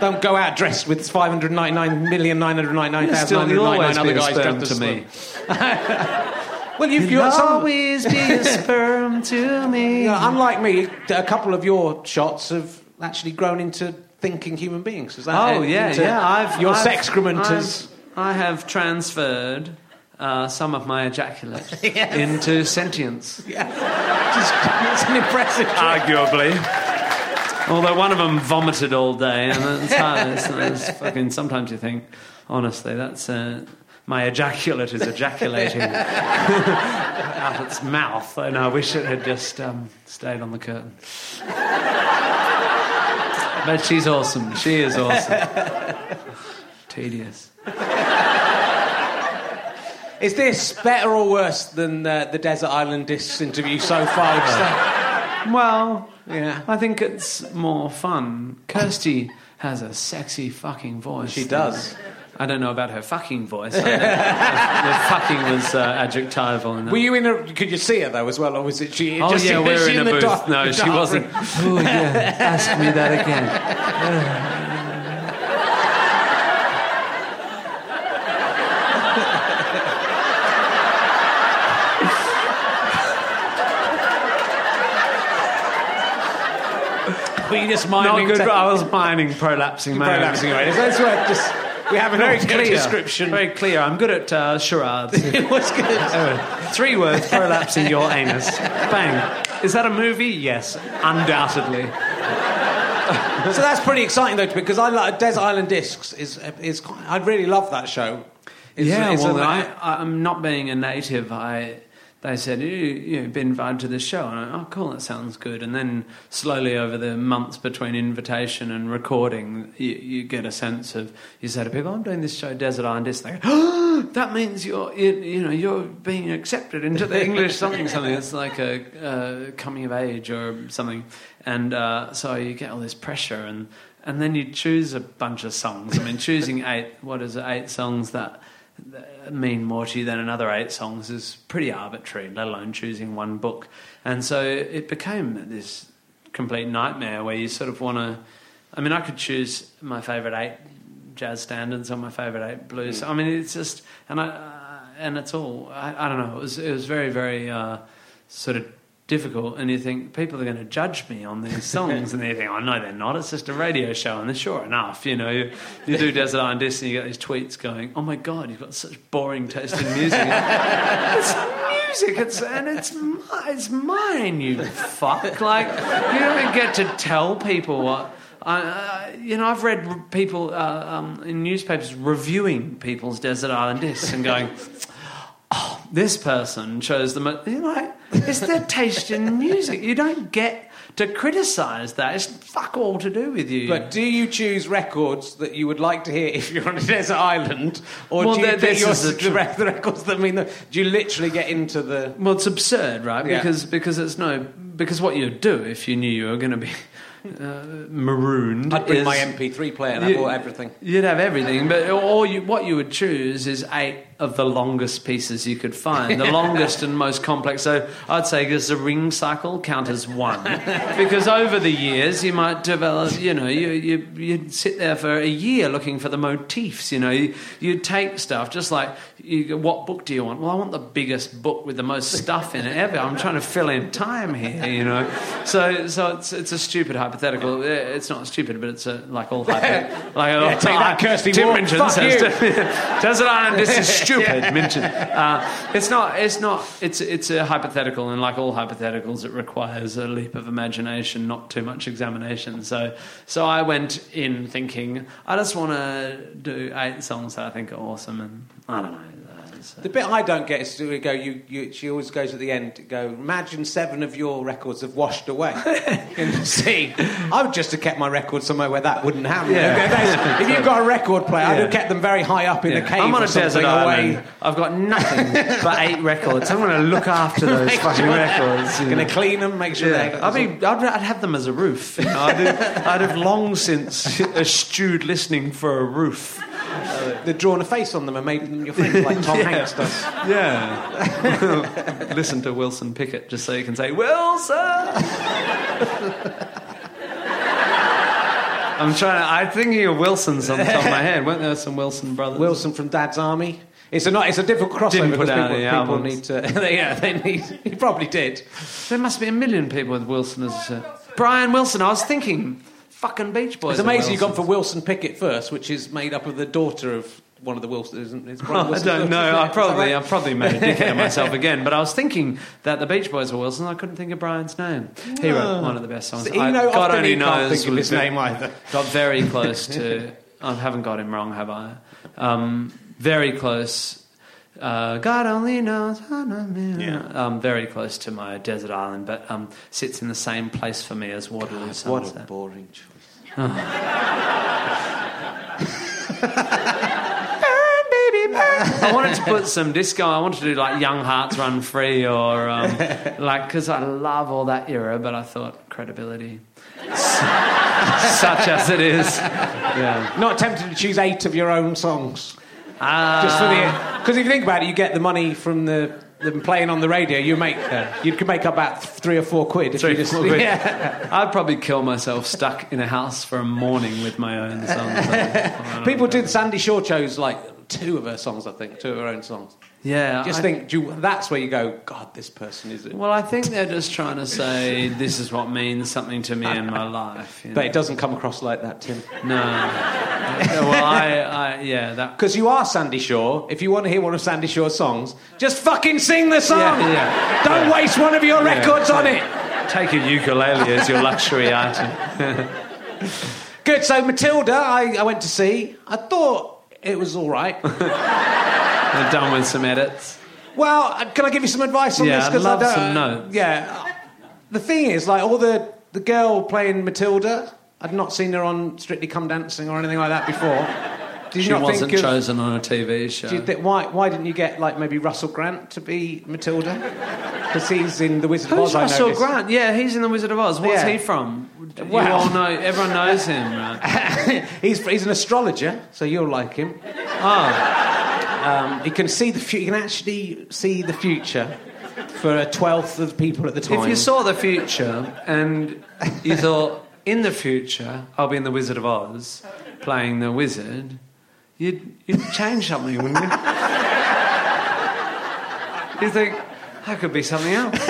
Speaker 1: Don't go out dressed with 599,999,999
Speaker 2: still,
Speaker 1: other guys
Speaker 2: sperm
Speaker 1: dressed
Speaker 2: to me. <laughs>
Speaker 1: Well, you've
Speaker 2: You'll
Speaker 1: got some.
Speaker 2: always be a sperm to me. <laughs>
Speaker 1: You know, unlike me, a couple of your shots have actually grown into thinking human beings. Is that
Speaker 2: Oh
Speaker 1: it?
Speaker 2: yeah,
Speaker 1: Into-
Speaker 2: yeah. I've
Speaker 1: your
Speaker 2: I've,
Speaker 1: excrement
Speaker 2: I've,
Speaker 1: has.
Speaker 2: I have transferred uh, some of my ejaculate <laughs> into sentience.
Speaker 1: Yeah. Just- it's an impressive. trick.
Speaker 2: arguably. Although one of them vomited all day, and it's hard. It's, it's fucking. Sometimes you think, honestly, that's uh, my ejaculate is ejaculating <laughs> out its mouth, and I wish it had just um, stayed on the curtain. But she's awesome. She is awesome. Tedious.
Speaker 1: Is this better or worse than uh, the Desert Island Discs interview so far? <laughs>
Speaker 2: Well,
Speaker 1: yeah.
Speaker 2: I think it's more fun. Kirsty has a sexy fucking voice.
Speaker 1: She does.
Speaker 2: I don't know about her fucking voice. I know the, the fucking was uh, adjectival. enough.
Speaker 1: Were you in a? Could you see her though as well, or was it she?
Speaker 2: Oh
Speaker 1: just,
Speaker 2: yeah, we're
Speaker 1: she
Speaker 2: in a
Speaker 1: the
Speaker 2: booth.
Speaker 1: dark-
Speaker 2: no, she wasn't. <laughs> Oh yeah, ask me that again. <laughs>
Speaker 1: Were you just
Speaker 2: Not good.
Speaker 1: to-
Speaker 2: I was mining prolapsing man.
Speaker 1: prolapsing away. That's what just. We have a very clear description.
Speaker 2: Very clear. I'm good at uh, charades. <laughs>
Speaker 1: it was good.
Speaker 2: Uh, Three words, prolapsing your <laughs> anus. Bang. Is that a movie? Yes, undoubtedly.
Speaker 1: so that's pretty exciting though, because I like Desert Island Discs. Is is quite, I really love that show. It's,
Speaker 2: yeah,
Speaker 1: it's
Speaker 2: well,
Speaker 1: a-
Speaker 2: I, I'm not being a native. I they said, you, you've been invited to this show. And I, oh, cool, that sounds good. And then slowly over the months between invitation and recording, you, you get a sense of, you say to people, I'm doing this show, Desert Island. They go, oh, that means you're, you, you know, you're being accepted into the English something, something. It's like a, a coming of age or something. And uh, so you get all this pressure and, and then you choose a bunch of songs. I mean, choosing eight, what is it, eight songs that mean more to you than another eight songs is pretty arbitrary, let alone choosing one book. And so it became this complete nightmare where you sort of want to. I mean, I could choose my favourite eight jazz standards or my favourite eight blues. Mm. I mean, it's just and I uh, and it's all. I, I, don't know. It was it was very very uh, sort of difficult and you think people are going to judge me on these <laughs> songs and they think oh no they're not. It's just a radio show and they're sure enough you know. You, you do Desert Island Disc and you get these tweets going oh my god you've got such boring taste in music. <laughs> It's music. It's, and it's, it's mine you fuck. Like you don't get to tell people what uh, you know, I've read people uh, um, in newspapers reviewing people's Desert Island discs and going, "Oh, this person chose the most." You know, it's their taste in music. You don't get to criticise that. It's fuck all to do with you.
Speaker 1: But do you choose records that you would like to hear if you're on a desert island, or well, do you
Speaker 2: there, pick
Speaker 1: your, the, the, records that mean that? Do you literally get into the?
Speaker 2: Well, it's absurd, right? Yeah. Because because it's no because what you'd do if you knew you were going to be <laughs> uh, marooned.
Speaker 1: I'd bring my MP3 player and you, have everything.
Speaker 2: You'd have everything, but all you, what you would choose is eight of the longest pieces you could find, the <laughs> longest and most complex. So I'd say does the ring cycle count as one? because over the years you might develop, you know, you, you, you'd sit there for a year looking for the motifs, you know, you, would take stuff just like, you, what book do you want? Well, I want the biggest book with the most stuff in it ever. I'm trying to fill in time here, you know. So, so it's, it's a stupid hypothetical. Uh, it's not stupid, but it's a, like all <laughs> hypothetical.
Speaker 1: Like, yeah, take that, Kirsty
Speaker 2: Tim
Speaker 1: Minchin
Speaker 2: says, does it on this is <laughs> stupid, Minchin. Uh, it's not. It's not. It's it's a hypothetical, and like all hypotheticals, it requires a leap of imagination, not too much examination. So so I went in thinking I just want to do eight songs that I think are awesome, and I don't know.
Speaker 1: The bit I don't get is to go. You, you, she always goes at the end. Go. Imagine seven of your records have washed away <laughs> in the sea. I would just have kept my records somewhere where that wouldn't happen. Yeah. if you've got a record player, yeah. I'd have kept them very high up in yeah. the cave.
Speaker 2: I'm on
Speaker 1: a
Speaker 2: desert
Speaker 1: away.
Speaker 2: island. I've got nothing but eight records. I'm going to look after <laughs> those fucking sure. records. You know.
Speaker 1: Going to clean them, make sure
Speaker 2: yeah. I'd, be, I'd, I'd, have them as a roof. You know? I'd, have, I'd have long since eschewed listening for a roof. <laughs>
Speaker 1: They'd drawn a face on them and made them your friends, like Tom <laughs> yeah. Hanks does.
Speaker 2: Yeah. <laughs> Listen to Wilson Pickett just so you can say, Wilson! I'm trying to, I'm thinking of Wilson's on the top of my head. Weren't there some Wilson brothers?
Speaker 1: Wilson from Dad's Army. It's a, not, it's a difficult crossover because people, people need to. yeah, they need. He probably did.
Speaker 2: There must be a million people with Wilson as a. Brian Wilson, I was thinking fucking Beach Boys.
Speaker 1: It's amazing you've gone for Wilson Pickett first, which is made up of the daughter of one of the <laughs> Wilsons. It's
Speaker 2: oh, I don't know. I probably, I probably made a dickhead of <laughs> myself again. But I was thinking that the Beach Boys were Wilson. I couldn't think of Brian's name. He wrote one of the best songs.
Speaker 1: So, you know, God only knows. Think of his name either. <laughs>
Speaker 2: Got very close to. I haven't got him wrong, have I? Um, very close. Uh, God only knows. Yeah. Um, very close to my desert island, but um, sits in the same place for me as Waterloo God,
Speaker 1: Sunset. What a boring choice. <laughs> Oh.
Speaker 2: I wanted to put some disco. I wanted to do like Young Hearts Run Free or um, <laughs> like because I love all that era, but I thought credibility, <laughs> such as it is. Yeah.
Speaker 1: Not tempted to choose eight of your own songs. Uh, Just for the because if you think about it, you get the money from the them playing on the radio, you make yeah. you could make about three or four quid. If
Speaker 2: three,
Speaker 1: you just,
Speaker 2: four <laughs> quid. Yeah. I'd probably kill myself stuck in a house for a morning with my own songs. <laughs>
Speaker 1: People did Sandie Shaw chose like two of her songs, I think, two of her own songs.
Speaker 2: Yeah,
Speaker 1: just I, think you, that's where you go. God, this person is.
Speaker 2: Well, I think they're just trying to say this is what means something to me in my <laughs> life.
Speaker 1: You know? But it doesn't come across like that, Tim.
Speaker 2: No. well, I, I yeah, that
Speaker 1: because you are Sandie Shaw. If you want to hear one of Sandie Shaw's songs, just fucking sing the song. Yeah, yeah. Don't yeah. waste one of your records on it.
Speaker 2: Take a ukulele as your luxury <laughs> item.
Speaker 1: Good. So Matilda, I, I went to see. I thought it was all right. <laughs>
Speaker 2: They're done with some edits.
Speaker 1: Well, uh, can I give you some advice on
Speaker 2: Yeah,
Speaker 1: this?
Speaker 2: I'd
Speaker 1: 'Cause I don't-
Speaker 2: some notes.
Speaker 1: Yeah. The thing is, like, all the the girl playing Matilda, I'd not seen her on Strictly Come Dancing or anything like that before. Did you
Speaker 2: She
Speaker 1: not
Speaker 2: wasn't
Speaker 1: of,
Speaker 2: chosen on a TV show.
Speaker 1: do you think, why, why didn't you get like maybe Russell Grant to be Matilda? Because he's in The Wizard of
Speaker 2: Who's
Speaker 1: Oz. I
Speaker 2: Russell. Grant? Yeah, he's in The Wizard of Oz. What's
Speaker 1: Yeah.
Speaker 2: he from? You
Speaker 1: Well-
Speaker 2: all know. Everyone knows him, right? <laughs>
Speaker 1: he's he's an astrologer, so you'll like him.
Speaker 2: Oh,
Speaker 1: Um, he can see the fu- he can actually see the future for a twelfth of people at the time.
Speaker 2: if you saw the future and you thought, in the future, I'll be in The Wizard of Oz, playing the wizard, you'd you'd change something, wouldn't you? <laughs> you think that could be something else. <laughs>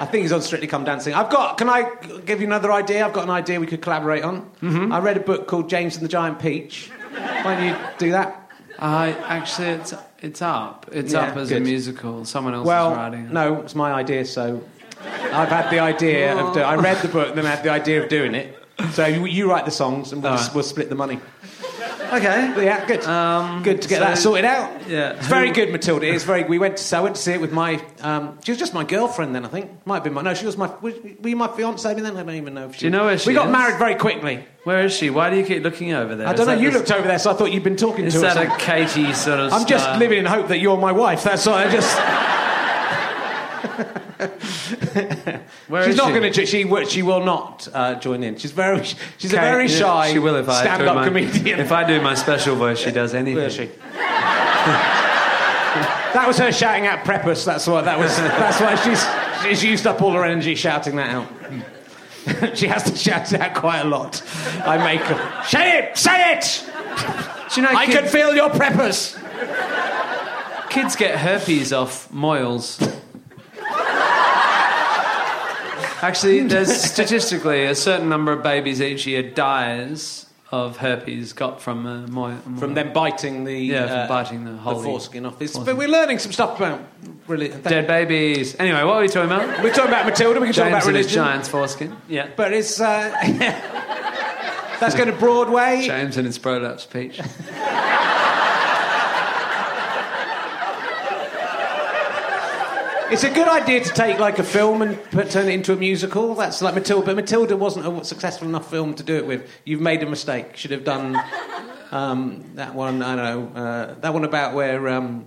Speaker 1: I think he's on Strictly Come Dancing. I've got. Can I give you another idea? I've got an idea we could collaborate on. Mm-hmm. I read a book called James and the Giant Peach. Why don't you do that?
Speaker 2: I actually, it's it's up. It's
Speaker 1: Yeah,
Speaker 2: up as a musical. Someone else is writing. it.
Speaker 1: no, it's my idea. So I've had the idea of. Do- I read the book, then I had the idea of doing it. So you, you write the songs, and we'll, just,
Speaker 2: right.
Speaker 1: we'll split the money.
Speaker 2: Okay.
Speaker 1: Yeah, good.
Speaker 2: Um,
Speaker 1: good to get
Speaker 2: so-
Speaker 1: that sorted out.
Speaker 2: Yeah.
Speaker 1: It's very good, Matilda. It's very. We went. To, so I went to see it with my. Um, she was just my girlfriend then. I think might have been my. No, she was my. Were you my fiance then? I don't even know. If she
Speaker 2: Do you know where she
Speaker 1: We got
Speaker 2: is?
Speaker 1: married very quickly.
Speaker 2: Where is she? Why do you keep looking over there?
Speaker 1: I don't know. You looked over there, so I thought you'd been talking
Speaker 2: Is
Speaker 1: to
Speaker 2: that a Catie sort of?
Speaker 1: I'm just living in hope that you're my wife. That's all. I just. <laughs>
Speaker 2: Where
Speaker 1: she's not
Speaker 2: she?
Speaker 1: going to. She will- she will not uh, join in. She's very. She's a very shy.
Speaker 2: She will if I
Speaker 1: stand-up
Speaker 2: my,
Speaker 1: comedian.
Speaker 2: If I do my special voice, she does anything.
Speaker 1: Will she? <laughs> that was her shouting out preppers. That's what. That was. That's why she's. She's used up all her energy shouting that out. <laughs> she has to shout it out quite a lot. I make her say it. Say it.
Speaker 2: You know
Speaker 1: I
Speaker 2: kid-
Speaker 1: can feel your preppers.
Speaker 2: kids get herpes off moils? Actually, there's statistically a certain number of babies each year dies of herpes got from moil.
Speaker 1: From them biting the
Speaker 2: Yeah, from
Speaker 1: uh,
Speaker 2: biting the holy
Speaker 1: foreskin off. It's, but we're learning some stuff about religion.
Speaker 2: dead babies. Anyway, what are we talking about?
Speaker 1: We're talking about Matilda. We can talk about religion.
Speaker 2: giant's foreskin. Yeah.
Speaker 1: But it's uh, <laughs> that's going to Broadway.
Speaker 2: James and his prolapse peach. <laughs>
Speaker 1: It's a good idea to take like a film and put, turn it into a musical. That's like Matilda. But Matilda wasn't a successful enough film to do it with. You've made a mistake. Should have done um, that one. I don't know uh, that one about where. Um,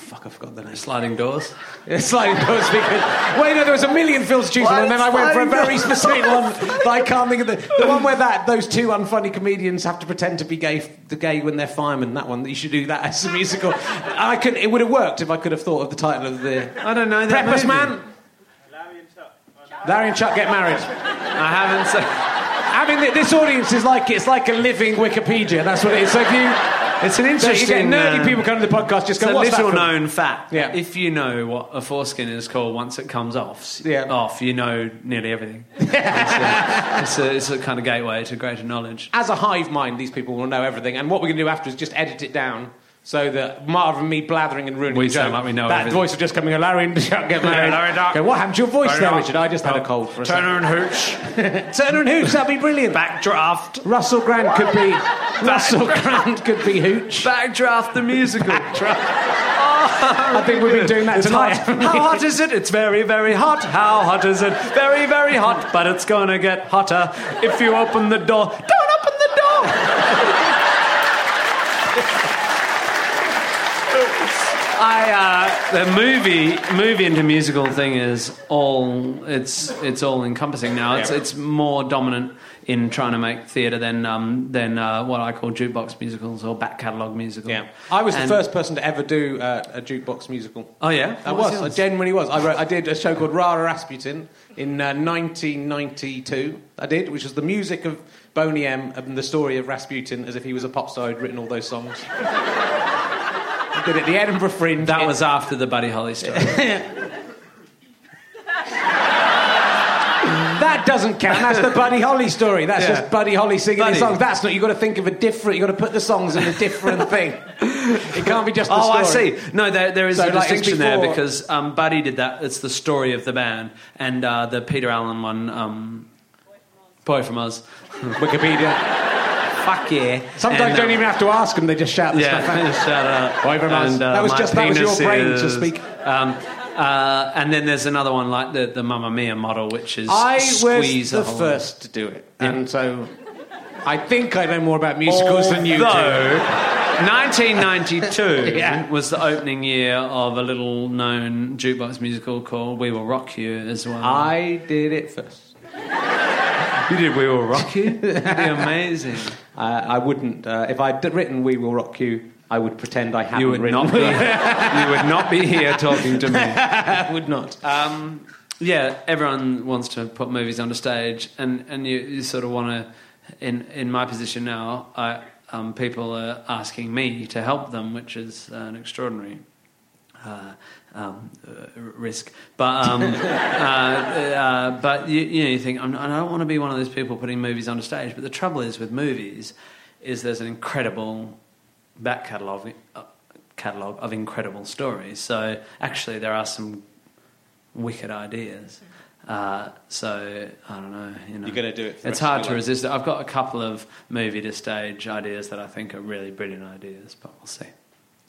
Speaker 1: fuck! I forgot the name.
Speaker 2: Sliding doors. <laughs>
Speaker 1: It's sliding doors because well, you know, there was a million films to choose from, and then I went for a very specific one <laughs> that I can't think of. The, the one where that those two unfunny comedians have to pretend to be gay, the gay when they're firemen. That one, you should do that as a musical. I could, it would have worked if I could have thought of the title of the
Speaker 2: I don't know that
Speaker 1: Preppers
Speaker 2: movie.
Speaker 1: Man. Larry and Chuck get married.
Speaker 2: I haven't seen.
Speaker 1: I mean, this audience is like it's like a living Wikipedia. That's what it is. So if you,
Speaker 2: It's an
Speaker 1: so you get nerdy
Speaker 2: uh,
Speaker 1: people come to the podcast, just
Speaker 2: It's
Speaker 1: go,
Speaker 2: a
Speaker 1: "What's that
Speaker 2: little known fact.
Speaker 1: Yeah.
Speaker 2: If you know what a foreskin is called once it comes off,
Speaker 1: Yeah.
Speaker 2: off, you know nearly everything. <laughs> it's, a, it's, a, it's a kind of gateway to greater knowledge.
Speaker 1: As a hive mind, these people will know everything, and what we're going to do after is just edit it down. So that Marv and me blathering and ruining
Speaker 2: We
Speaker 1: the joke,
Speaker 2: like we know
Speaker 1: that
Speaker 2: everything.
Speaker 1: voice will just coming, in. Larry and <laughs> Chuck get married.
Speaker 2: Larry.
Speaker 1: Go, what happened to your voice
Speaker 2: Larry
Speaker 1: there, Richard? I just had a oh, cold for a second.
Speaker 2: Turner and Hooch. <laughs>
Speaker 1: Turner and Hooch, that'd be brilliant.
Speaker 2: Backdraft.
Speaker 1: Russell Grant could be Russell Grant could be Hooch.
Speaker 2: Backdraft the musical. <laughs>
Speaker 1: I think we've been doing that
Speaker 2: It's
Speaker 1: tonight.
Speaker 2: hot. How hot is it? It's very, very hot. How hot is it? Very, very hot. But it's gonna get hotter if you open the door. Don't open the door. I uh, the movie movie into musical thing is all it's it's all encompassing now. It's it's more dominant in trying to make theatre than um, than uh, what I call jukebox musicals or back catalogue musicals.
Speaker 1: Yeah, I was the first person to ever do uh, a jukebox musical.
Speaker 2: Oh yeah,
Speaker 1: I
Speaker 2: What
Speaker 1: was. I genuinely was. I, wrote, I did a show called Rara Rasputin in uh, 1992. I did, which was the music of Boney M and the story of Rasputin as if he was a pop star who'd written all those songs. <laughs> I did it at the Edinburgh Fringe.
Speaker 2: That was after the Buddy Holly story. <laughs>
Speaker 1: That doesn't count. That's the Buddy Holly story. That's
Speaker 2: Yeah.
Speaker 1: just Buddy Holly singing
Speaker 2: Buddy.
Speaker 1: his songs. That's not. You've got to think of a different. You've got to put the songs in a different <laughs> thing. It can't be just the
Speaker 2: Oh,
Speaker 1: story.
Speaker 2: I see. No, there, there is
Speaker 1: So,
Speaker 2: a
Speaker 1: like, it's
Speaker 2: distinction there
Speaker 1: before-
Speaker 2: because um, Buddy did that. It's the story of the band, and uh, the Peter Allen one, um, Boy from Oz.
Speaker 1: Wikipedia. <laughs>
Speaker 2: fuck yeah.
Speaker 1: Sometimes
Speaker 2: And,
Speaker 1: you don't even have to ask them; they just shout the stuff <laughs> out.
Speaker 2: Yeah, shout out. And, uh,
Speaker 1: That was just- that was your brain to speak.
Speaker 2: Um, uh, and then there's another one like the, the Mamma Mia model, which is
Speaker 1: I
Speaker 2: squeeze
Speaker 1: was the first to do it, and so I think I know more about musicals than you do.
Speaker 2: 1992 <laughs>
Speaker 1: Yeah.
Speaker 2: was the opening year of a little known jukebox musical called We Will Rock You as well.
Speaker 1: I did it first.
Speaker 2: you did We Will Rock You? That'd be amazing.
Speaker 1: Uh, I wouldn't. Uh, if I'd written "We Will Rock You," I would pretend I hadn't
Speaker 2: You would
Speaker 1: written.
Speaker 2: not be. <laughs> you would not be here talking to me.
Speaker 1: I <laughs> would not.
Speaker 2: Um, yeah, everyone wants to put movies on a stage, and, and you, you sort of want to. In in my position now, I, um, people are asking me to help them, which is an extraordinary uh, um, uh, risk. But um, <laughs> uh, uh, but you, you know, you think I'm, I don't want to be one of those people putting movies on a stage. But the trouble is with movies, is there's an incredible back catalogue uh, catalogue of incredible stories. So actually, there are some wicked ideas. Uh, so I don't know. You know,
Speaker 1: You're gonna do it for
Speaker 2: It's hard to resist it. I've got a couple of movie to stage ideas that I think are really brilliant ideas, but we'll see.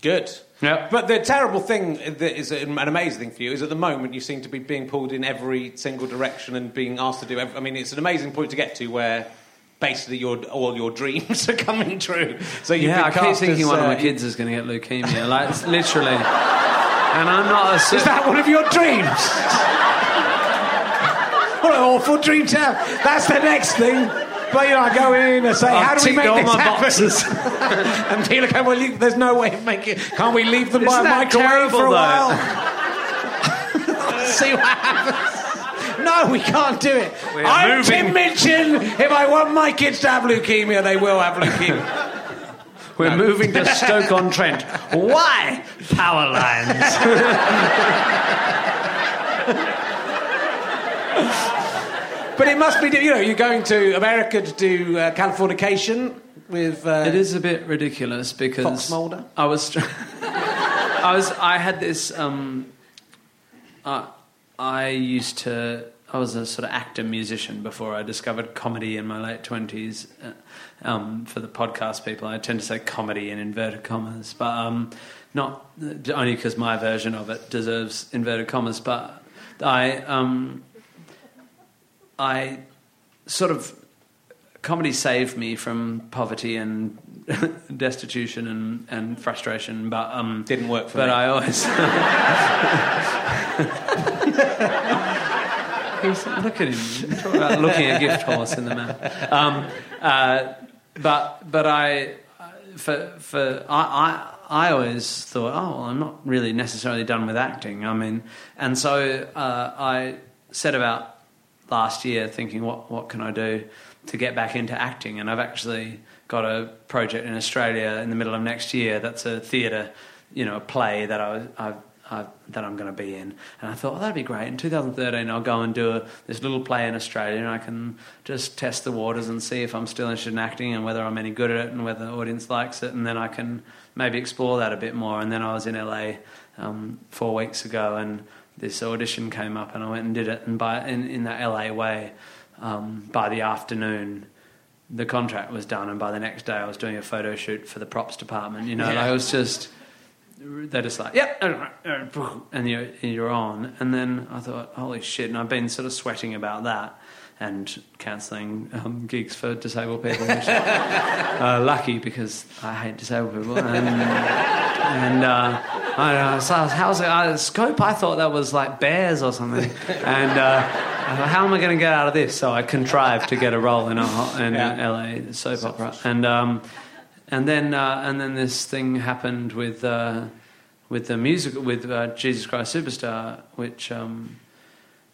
Speaker 1: Good.
Speaker 2: Yeah.
Speaker 1: But the terrible thing that is an amazing thing for you is at the moment you seem to be being pulled in every single direction and being asked to do. Every, I mean, it's an amazing point to get to where basically your all your <laughs> dreams are coming true. So you've
Speaker 2: yeah,
Speaker 1: been
Speaker 2: I keep thinking
Speaker 1: as,
Speaker 2: one of
Speaker 1: uh,
Speaker 2: my kids is going to get leukemia. Like literally, and I'm not a. <laughs>
Speaker 1: Is that one of your dreams? <laughs> what an awful dream to have. That's the next thing. But you know, I go in and say,
Speaker 2: I've
Speaker 1: "How do we make
Speaker 2: all
Speaker 1: this
Speaker 2: my
Speaker 1: happen?"
Speaker 2: boxes. <laughs> <laughs>
Speaker 1: and people go, "Well, you, there's no way of making. Can't we leave them by a
Speaker 2: Isn't that
Speaker 1: microwave
Speaker 2: terrible,
Speaker 1: for a
Speaker 2: though?
Speaker 1: while? <laughs> See what happens." No, we can't do it.
Speaker 2: We're
Speaker 1: I'm
Speaker 2: moving.
Speaker 1: Tim Minchin. If I want my kids to have leukemia, they will have leukemia.
Speaker 2: We're moving to Stoke on Trent. Why? Power lines.
Speaker 1: But it must be, you know, you're going to America to do uh, Californication with. Uh,
Speaker 2: It is a bit ridiculous because
Speaker 1: Fox Mulder?
Speaker 2: I was, tr- <laughs> I was, I had this. Um, uh, I used to. I was a sort of actor musician before I discovered comedy in my late twenties. Uh, um, for the podcast people, I tend to say comedy in inverted commas, but um, not only because my version of it deserves inverted commas. But I, um, I sort of comedy saved me from poverty and <laughs> destitution and, and frustration, but um,
Speaker 1: Didn't work for
Speaker 2: but
Speaker 1: me.
Speaker 2: I always <laughs> He's, look at him talk about looking a gift horse in the mouth. Um, uh, but but I for for I. I I always thought, oh, well, I'm not really necessarily done with acting. I mean, and so uh, I set about last year thinking, what what can I do to get back into acting? And I've actually got a project in Australia in the middle of next year. That's a theatre, you know, a play that I, I've, I've, that I'm going to be in. And I thought, oh, that'd be great. In 2013, I'll go and do a, this little play in Australia, and I can just test the waters and see if I'm still interested in acting and whether I'm any good at it and whether the audience likes it. And then I can maybe explore that a bit more. And then I was in LA um, four weeks ago, and this audition came up, and I went and did it. And by in, in that LA way, um, by the afternoon, the contract was done, and by the next day, I was doing a photo shoot for the props department. You know,
Speaker 1: Yeah.
Speaker 2: it was just they're just like, yep, and you're you're on. And then I thought, holy shit! And I've been sort of sweating about that and cancelling um, gigs for disabled people. Which, <laughs> uh, lucky because I hate disabled people. And, and uh, I don't know, so I was, how's it? Uh, scope? I thought that was like bears or something. And uh, I thought, how am I going to get out of this? So I contrived to get a role in a in
Speaker 1: Yeah.
Speaker 2: LA soap opera, and um, and then uh, and then this thing happened with uh, with the music with uh, Jesus Christ Superstar, which. Um,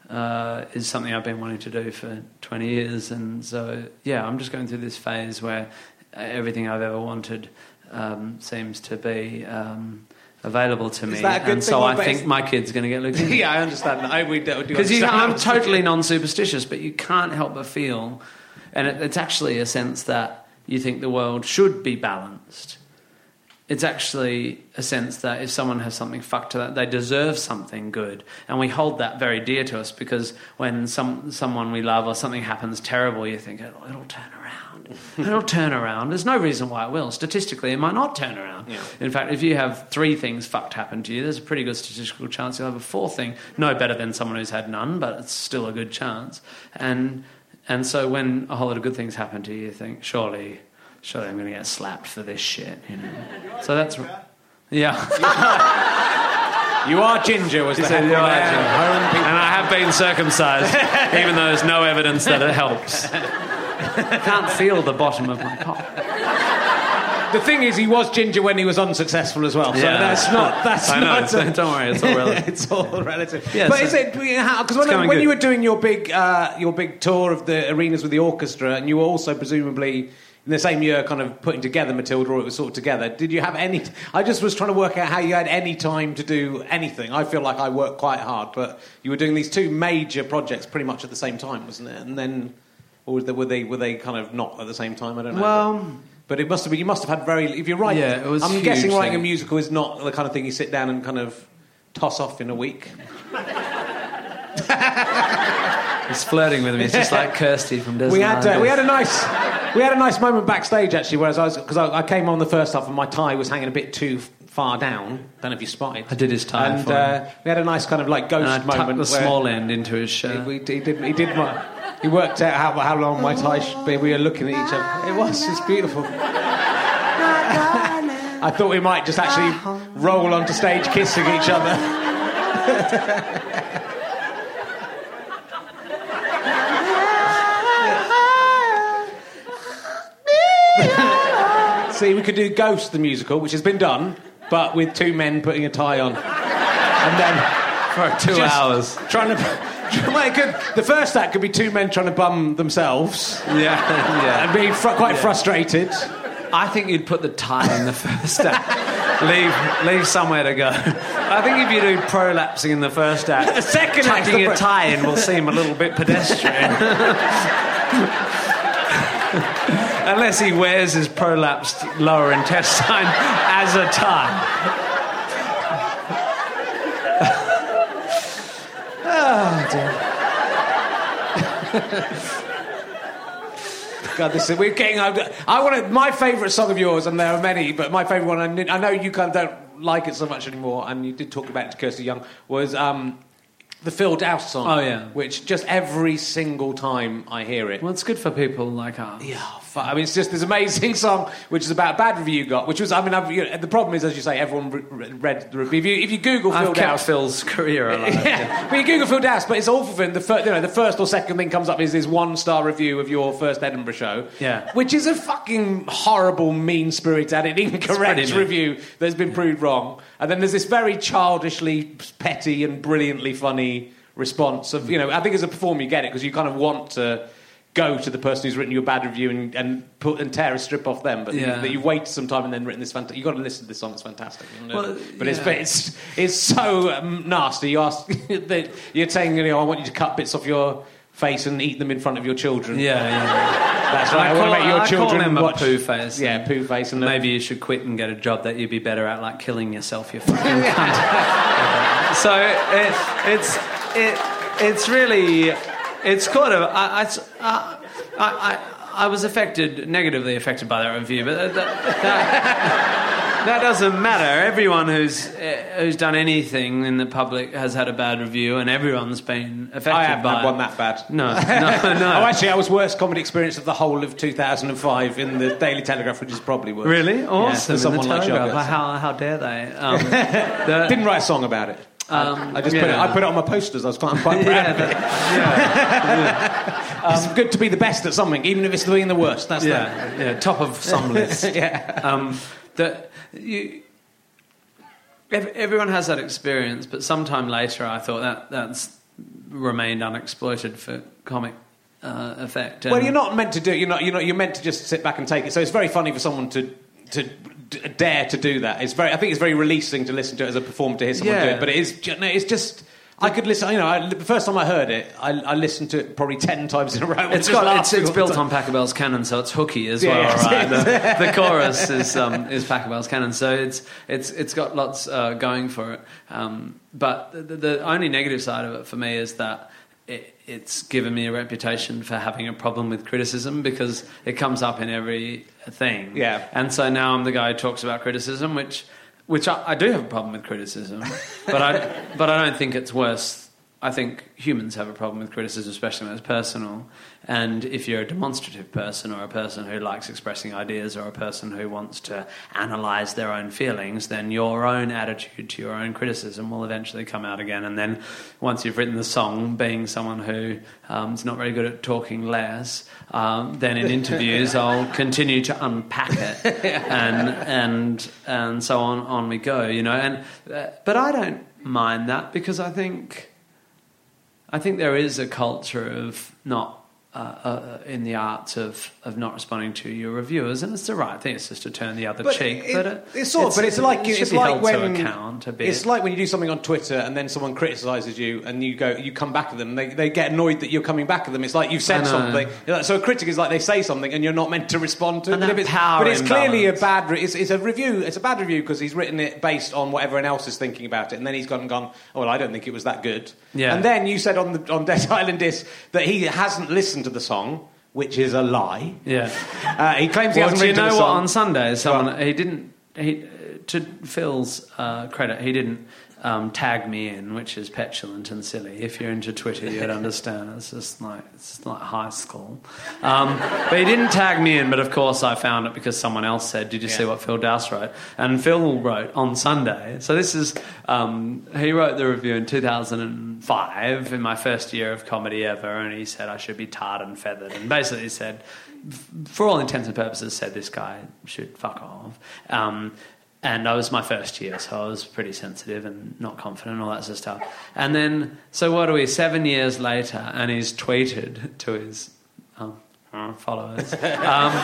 Speaker 2: uh, is something I've been wanting to do for 20 years. And so, yeah, I'm just going through this phase where everything I've ever wanted um, seems to be um, available to me.
Speaker 1: that a good
Speaker 2: and so I think my kid's going to get leukemia. <laughs>
Speaker 1: yeah, I understand that. I, we do,
Speaker 2: Because I'm totally non-superstitious, but you can't help but feel, and it, it's actually a sense that you think the world should be balanced, it's actually a sense that if someone has something fucked to that, they deserve something good, and we hold that very dear to us because when some someone we love or something happens terrible, you think it'll, it'll turn around. It'll turn around. There's no reason why it will. Statistically, it might not turn around.
Speaker 1: Yeah.
Speaker 2: In fact, if you have three things fucked happen to you, there's a pretty good statistical chance you'll have a fourth thing. No better than someone who's had none, but it's still a good chance. And and so when a whole lot of good things happen to you, you think surely surely I'm going to get slapped for this shit, you know. So that's yeah.
Speaker 1: You are ginger, was the
Speaker 2: said, "You are ginger." And I have been circumcised, <laughs> even though there's no evidence that it helps. I can't feel the bottom of my cock.
Speaker 1: The thing is, he was ginger when he was unsuccessful as well. So
Speaker 2: Yeah.
Speaker 1: that's not. That's <laughs>
Speaker 2: I know.
Speaker 1: not.
Speaker 2: so don't worry, it's all <laughs> relative.
Speaker 1: it's all relative.
Speaker 2: Yeah,
Speaker 1: but
Speaker 2: so-
Speaker 1: is it because when, when you were doing your big uh, your big tour of the arenas with the orchestra, and you were also presumably in the same year kind of putting together Matilda, or it was sort of together. Did you have any? I just was trying to work out how you had any time to do anything. I feel like I worked quite hard, but you were doing these two major projects pretty much at the same time, wasn't it? And then, or they, were they were they kind of not at the same time? I don't know.
Speaker 2: Well,
Speaker 1: But it must have been. You must have had very. If you're right,
Speaker 2: Yeah, it was
Speaker 1: I'm guessing writing a musical is not the kind of thing you sit down and kind of toss off in a week. <laughs>
Speaker 2: he's flirting with me. It's just like Kirsty from Disney.
Speaker 1: We had uh, we had a nice we had a nice moment backstage actually, whereas I was because I, I came on the first half and my tie was hanging a bit too far down. Don't know if you spotted.
Speaker 2: I did his tie
Speaker 1: and uh, we had a nice kind of like ghost
Speaker 2: And I tucked
Speaker 1: moment.
Speaker 2: the
Speaker 1: where
Speaker 2: small end into his
Speaker 1: He,
Speaker 2: shirt.
Speaker 1: we, he did. He did. my- He worked out how, how long my tie should be. We were looking at each other. It was. It's beautiful. I thought we might just actually roll onto stage kissing each other. <laughs> See, we could do Ghost the musical, which has been done, but with two men putting a tie on, and then
Speaker 2: For two hours.
Speaker 1: trying to. <laughs> Well, it could, the first act could be two men trying to bum themselves
Speaker 2: Yeah, yeah.
Speaker 1: and being fr- quite frustrated.
Speaker 2: I think you'd put the tie in the first act. <laughs> leave, leave somewhere to go. I think if you do prolapsing in the first act,
Speaker 1: The second
Speaker 2: tucking
Speaker 1: the
Speaker 2: a
Speaker 1: pro-
Speaker 2: tie in will <laughs> seem a little bit pedestrian. Unless he wears his prolapsed lower intestine as a tie. <laughs>
Speaker 1: God, this is, we're getting. I, want my favourite song of yours, and there are many, but my favourite one, I, I know you kind of don't like it so much anymore, and you did talk about it to Kirsty Young, was um, the Phil Daoust song.
Speaker 2: Oh, yeah.
Speaker 1: Which just every single time I hear it.
Speaker 2: Well, it's good for people like us.
Speaker 1: Yeah, I mean, it's just this amazing <laughs> song, which is about a bad review you got, which was, I mean, I've, you know, the problem is, as you say, everyone re- re- read the review. If you, if you Google Phil
Speaker 2: I've
Speaker 1: Daoust,
Speaker 2: Phil's career <laughs> alive.
Speaker 1: yeah, but you Google Phil Daoust, but it's awful for him. The, fir- you know, the first or second thing comes up is this one star review of your first Edinburgh show.
Speaker 2: Yeah.
Speaker 1: Which is a fucking horrible, <laughs> mean spirited and incorrect review that's been proved wrong. And then there's this very childishly petty and brilliantly funny response of, you know, I think as a performer you get it because you kind of want to go to the person who's written you a bad review and, and put and tear a strip off them, but
Speaker 2: Yeah.
Speaker 1: that you've waited some time and then written this fantastic. You've got to listen to this song; it's fantastic. you know.
Speaker 2: Well,
Speaker 1: but it's
Speaker 2: yeah.
Speaker 1: but it's it's so um, nasty. You ask <laughs> that you're saying, you know, I want you to cut bits off your face and eat them in front of your children.
Speaker 2: Yeah, yeah.
Speaker 1: that's right. I,
Speaker 2: I
Speaker 1: want
Speaker 2: call-
Speaker 1: to make your
Speaker 2: I call
Speaker 1: children
Speaker 2: him a
Speaker 1: watch
Speaker 2: poo face.
Speaker 1: Yeah, poo face, and
Speaker 2: Maybe you should quit and get a job that you'd be better at, like killing yourself, you fucking cunt. <laughs> so it, it's it, it's really it's kind of I, I, I, I, I was affected negatively affected by that review, but that, that, that doesn't matter. Everyone who's uh, who's done anything in the public has had a bad review, and everyone's been affected
Speaker 1: I haven't
Speaker 2: by
Speaker 1: had
Speaker 2: it.
Speaker 1: one that bad.
Speaker 2: No, <laughs> no, no.
Speaker 1: Oh, actually, I was worst comedy experience of the whole of 2005 in the Daily Telegraph, which is probably worse.
Speaker 2: Really?
Speaker 1: Yeah,
Speaker 2: Awesome. the
Speaker 1: someone like
Speaker 2: Telegraph.
Speaker 1: Shoggoth.
Speaker 2: how, how dare they? Um, <laughs> the-
Speaker 1: Didn't write a song about it.
Speaker 2: Um,
Speaker 1: I just put it. I put it on my posters. I was quite, quite <laughs> proud
Speaker 2: yeah,
Speaker 1: of it.
Speaker 2: yeah, <laughs>
Speaker 1: it's good to be the best at something, even if it's doing the worst. That's
Speaker 2: yeah, yeah, top of some <laughs> list.
Speaker 1: yeah.
Speaker 2: Um, that you, everyone has that experience, but sometime later, I thought that that's remained unexploited for comic uh, effect.
Speaker 1: Well, you're not meant to do. It. You're not. You're not. You're meant to just sit back and take it. So it's very funny for someone to to d- dare to do that. It's very. I think it's very releasing to listen to it as a performer to hear someone do
Speaker 2: Yeah.
Speaker 1: it. But it is. ju- No, it's just. I could listen. You know, I, the first time I heard it, I, I listened to it probably ten times in a row.
Speaker 2: It's <laughs>
Speaker 1: just
Speaker 2: got it's,
Speaker 1: laughing
Speaker 2: it's
Speaker 1: all
Speaker 2: built
Speaker 1: time.
Speaker 2: on Pachelbel's canon, so it's hooky as
Speaker 1: Yeah,
Speaker 2: well.
Speaker 1: yes,
Speaker 2: right? <laughs> The, the chorus is um, is Pachelbel's canon, so it's it's it's got lots uh, going for it. Um, but the, the only negative side of it for me is that. It, it's given me a reputation for having a problem with criticism because it comes up in every thing.
Speaker 1: Yeah.
Speaker 2: And so now I'm the guy who talks about criticism, which which I, I do have a problem with criticism, <laughs> but I but I don't think it's worse. I think humans have a problem with criticism, especially when it's personal. And if you're a demonstrative person, or a person who likes expressing ideas, or a person who wants to analyze their own feelings, then your own attitude to your own criticism will eventually come out again. And then once you've written the song, being someone who um, is not very good at talking less, um, then in interviews <laughs> I'll continue to unpack it, <laughs> and and and so on on we go. You know, and uh, but I don't mind that because I think. I think there is a culture of not uh, uh, in the arts of, of not responding to your reviewers, and it's the right thing. It's just to turn the other
Speaker 1: But
Speaker 2: cheek.
Speaker 1: it-
Speaker 2: but it,
Speaker 1: it's sort of, but it's like
Speaker 2: it
Speaker 1: it's like when
Speaker 2: account a bit.
Speaker 1: it's like when you do something on Twitter and then someone criticizes you and you go you come back at them. They, they get annoyed that you're coming back at them. It's like you've said something. So a critic is like they say something and you're not meant to respond to it. But, it's, but it's clearly a bad. Re- it's, it's a review. It's a bad review because he's written it based on what everyone else is thinking about it, and then he's gone and gone. Oh well, I don't think it was that good.
Speaker 2: Yeah.
Speaker 1: And then you said on the on Dead Island Disc that he hasn't listened to the song, which is a lie.
Speaker 2: yeah. <laughs>
Speaker 1: Uh, he claims he
Speaker 2: Well,
Speaker 1: hasn't
Speaker 2: do you know what? On Sunday, someone he didn't. He to Phil's uh, credit, he didn't um, tag me in, which is petulant and silly. If you're into Twitter, you'd understand. It's just like it's like high school. Um, but he didn't tag me in. But of course, I found it because someone else said, "Did you see what Phil Daoust wrote?" And Phil wrote on Sunday. So this is um, he wrote the review in 2005 in my first year of comedy ever, and he said I should be tarred and feathered, and basically he said for all intents and purposes, said this guy should fuck off. Um, and I was my first year, so I was pretty sensitive and not confident and all that sort of stuff. And then, so what are we, seven years later, and he's tweeted to his um, followers, <laughs> um,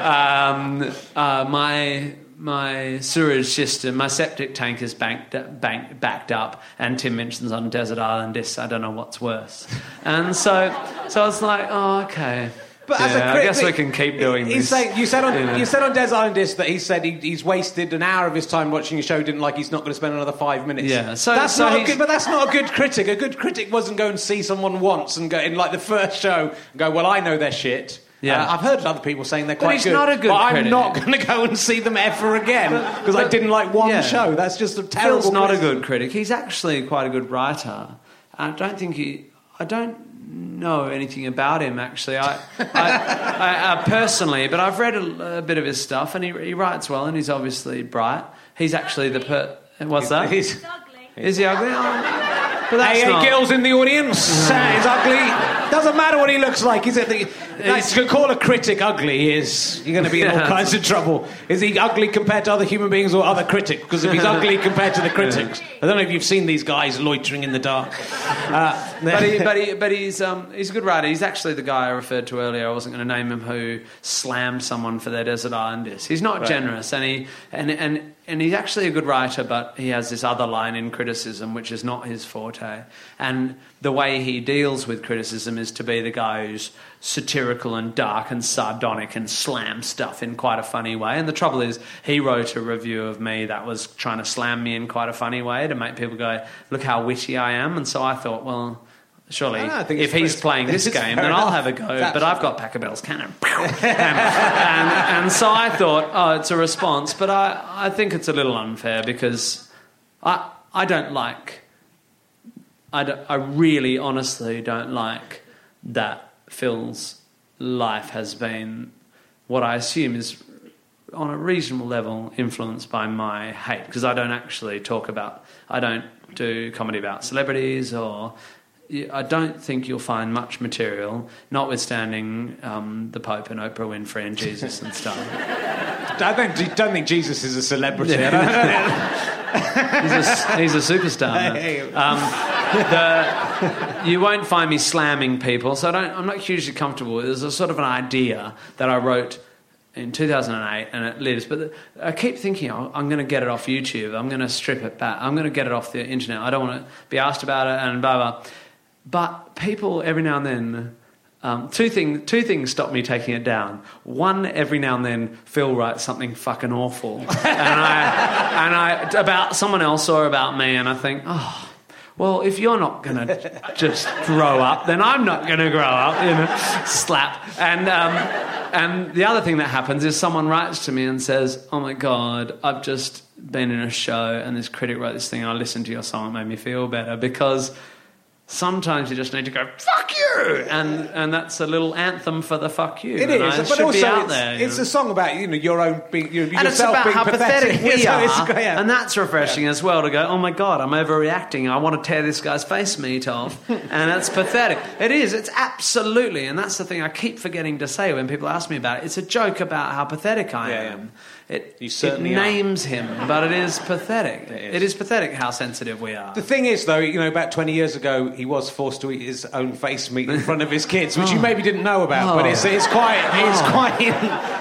Speaker 2: um, uh, my my sewage system, my septic tank is banked, bank, backed up, and Tim Minchin's on Desert Island Discs. I don't know what's worse. And so, so I was like, oh, okay.
Speaker 1: But as a
Speaker 2: Yeah, I guess we can keep doing
Speaker 1: he's
Speaker 2: this.
Speaker 1: Saying, you said on
Speaker 2: you know.
Speaker 1: you said on Des Island Disc that he said he, he's wasted an hour of his time watching a show. Didn't like he's not going to spend another five minutes.
Speaker 2: Yeah, so-
Speaker 1: that's
Speaker 2: so
Speaker 1: not a good. But that's not a good critic. A good critic wasn't go and see someone once and go in like the first show and go, well, I know their shit.
Speaker 2: Yeah.
Speaker 1: Uh, I've heard other people saying they're quite
Speaker 2: he's
Speaker 1: good.
Speaker 2: not a good
Speaker 1: but I'm
Speaker 2: critic.
Speaker 1: not going to go and see them ever again because I didn't like one
Speaker 2: yeah.
Speaker 1: show. That's just a terrible.
Speaker 2: Phil's not a good critic. He's actually quite a good writer. I don't think he. I don't know anything about him actually. I, I, I uh, personally, but I've read a, a bit of his stuff, and he, he writes well, and he's obviously bright. He's actually the per. What's that?
Speaker 1: He's-
Speaker 3: It's ugly.
Speaker 2: Is he ugly? Oh, but that's
Speaker 1: Hey, hey, girls in the audience. Uh, he's ugly. Doesn't matter what he looks like. He's at the. That's, to call a critic ugly he is you're going to be in all kinds of trouble. Is he ugly compared to other human beings or other critics? Because if he's ugly <laughs> compared to the critics, I don't know if you've seen these guys loitering in the dark. Uh,
Speaker 2: but, he, but, he, but he's um, he's a good writer. He's actually the guy I referred to earlier. I wasn't going to name him who slammed someone for their desert island disc. He's not generous, and he and and and he's actually a good writer. But he has this other line in criticism, which is not his forte. And the way he deals with criticism is to be the guy who's satirical and dark and sardonic and slam stuff in quite a funny way. And the trouble is, he wrote a review of me that was trying to slam me in quite a funny way to make people go, "Look how witty I am." And so I thought, well. Surely,
Speaker 1: I don't know, I think
Speaker 2: if he's playing this <laughs> game, then I'll have a go.
Speaker 1: That's-
Speaker 2: But I've got Pachelbel's canon, and, <laughs> and, and so I thought, oh, it's a response. But I, I think it's a little unfair because I, I don't like, I, don't, I really, honestly don't like that Phil's life has been what I assume is on a reasonable level influenced by my hate because I don't actually talk about I don't do comedy about celebrities or I don't think you'll find much material, notwithstanding um, the Pope and Oprah Winfrey and Jesus and stuff. <laughs>
Speaker 1: I don't, don't think Jesus is a celebrity. <laughs>
Speaker 2: He's a, he's a superstar. Um, the, you won't find me slamming people, so I don't, I'm not hugely comfortable. There's a sort of an idea that I wrote in 2008 and it lives. But the, I keep thinking, oh, I'm going to get it off YouTube. I'm going to strip it back. I'm going to get it off the internet. I don't want to be asked about it and blah, blah. But people every now and then. Um, two, thing, two things stop me taking it down. One, every now and then, Phil writes something fucking awful, <laughs> and I, and I about someone else or about me, and I think, oh, well, if you're not to just grow up, then I'm not to grow up, you know, slap. And, um, and the other thing that happens is someone writes to me and says, oh my God, I've just been in a show and this critic wrote this thing I listened to your song, it made me feel better because sometimes you just need to go fuck you and and that's a little anthem for the fuck you
Speaker 1: It is,
Speaker 2: I
Speaker 1: but also it's,
Speaker 2: there
Speaker 1: it's a song about you know your own being you,
Speaker 2: and
Speaker 1: yourself
Speaker 2: it's about
Speaker 1: being
Speaker 2: how pathetic, <laughs> we are,
Speaker 1: yeah.
Speaker 2: and that's refreshing as well to go. Oh my god, I'm overreacting. I want to tear this guy's face meat off, <laughs> and that's pathetic. It is. It's absolutely, and that's the thing I keep forgetting to say when people ask me about it. It's a joke about how pathetic I
Speaker 1: Yeah, yeah.
Speaker 2: am. It, it
Speaker 1: certainly are.
Speaker 2: names him, but it is pathetic.
Speaker 1: It is.
Speaker 2: it is pathetic how sensitive we are.
Speaker 1: The thing is, though, you know, about 20 years ago, he was forced to eat his own face meat in front of his kids, which you <laughs> oh. maybe didn't know about. But it's oh. it's quite it's
Speaker 2: Oh.
Speaker 1: quite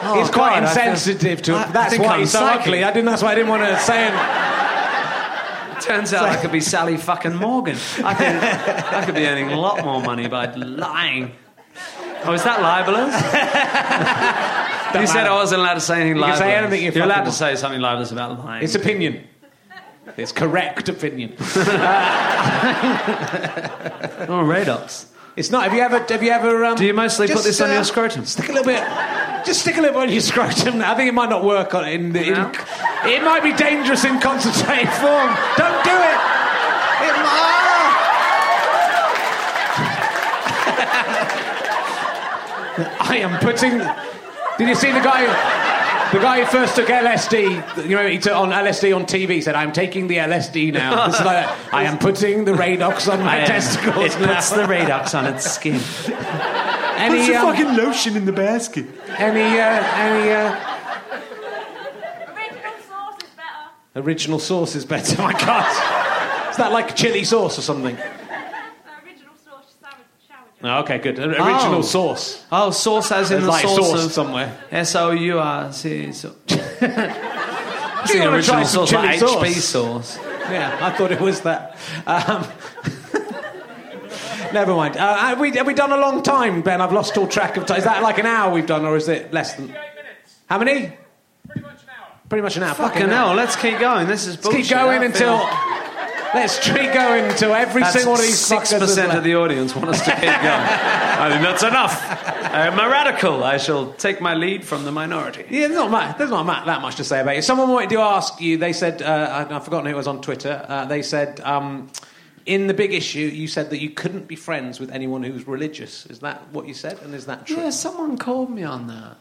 Speaker 2: Oh,
Speaker 1: it's quite
Speaker 2: oh, God, feel-
Speaker 1: insensitive to.
Speaker 2: I- I
Speaker 1: that's why
Speaker 2: I'm
Speaker 1: he's so
Speaker 2: psychic.
Speaker 1: ugly. I didn't. That's why I didn't want to say it.
Speaker 2: Turns out I could be Sally fucking Morgan. I could, I could be earning a lot more money by lying. Oh, is that libelous? <laughs> you said I wasn't allowed to say anything
Speaker 1: You
Speaker 2: libelous.
Speaker 1: say anything you
Speaker 2: You're allowed to say something libelous about the lying.
Speaker 1: It's opinion. It's correct opinion. <laughs>
Speaker 2: oh, Radox.
Speaker 1: It's not. Have you ever? Have you ever? Um,
Speaker 2: Do you mostly put
Speaker 1: just,
Speaker 2: this on
Speaker 1: uh,
Speaker 2: your scrotum?
Speaker 1: Stick a little bit. Just stick a little bit on your scrotum. I think it might not work on in. in
Speaker 2: No?
Speaker 1: It might be dangerous in concentrated form. Don't do it. It might. <laughs> I am putting. Did you see the guy? The guy who first took LSD, you know, he took on LSD on TV. Said, "I'm taking the LSD now." <laughs> It's like, I am putting the Radox on my
Speaker 2: I
Speaker 1: testicles
Speaker 2: It
Speaker 1: now.
Speaker 2: puts the Radox on its skin. <laughs>
Speaker 1: any, um, fucking
Speaker 2: lotion in the basket.
Speaker 1: any, uh, any uh,
Speaker 3: Original sauce is better.
Speaker 1: original sauce is better. <laughs> My God, is that like chili sauce or something?
Speaker 3: Uh, original sauce shower, shower gel.
Speaker 1: Oh, okay, good. Original
Speaker 2: Oh.
Speaker 1: sauce.
Speaker 2: Oh, sauce as in
Speaker 1: There's
Speaker 2: the
Speaker 1: like
Speaker 2: sauce,
Speaker 1: sauce
Speaker 2: of
Speaker 1: somewhere.
Speaker 2: S O U R C. So. <laughs>
Speaker 1: Do
Speaker 2: the
Speaker 1: you want to
Speaker 2: original
Speaker 1: try some
Speaker 2: sauce, like
Speaker 1: chili
Speaker 2: HP
Speaker 1: sauce?
Speaker 2: sauce.
Speaker 1: Yeah, I thought it was that. Um, <laughs> never mind. Uh, have, we, have we done a long time, Ben? I've lost all track of time. Is that like an hour we've done, or is it less than? How many?
Speaker 4: Pretty much an hour.
Speaker 1: Pretty much an hour.
Speaker 2: Fucking hell, let's keep going. This is
Speaker 1: Let's keep going
Speaker 2: I
Speaker 1: until.
Speaker 2: Feel-
Speaker 1: Let's keep going until every
Speaker 2: That's
Speaker 1: single one of these
Speaker 2: six percent of the audience want us to keep going. <laughs> I think that's enough. I'm a radical. I shall take my lead from the minority.
Speaker 1: Yeah, there's not, much, there's not that much to say about it. Someone wanted to ask you, they said, uh, I- I've forgotten who it was on Twitter, uh, they said, um, in the big issue, you said that you couldn't be friends with anyone who's religious. Is that what you said? And is that true?
Speaker 2: Yeah, someone called me on that.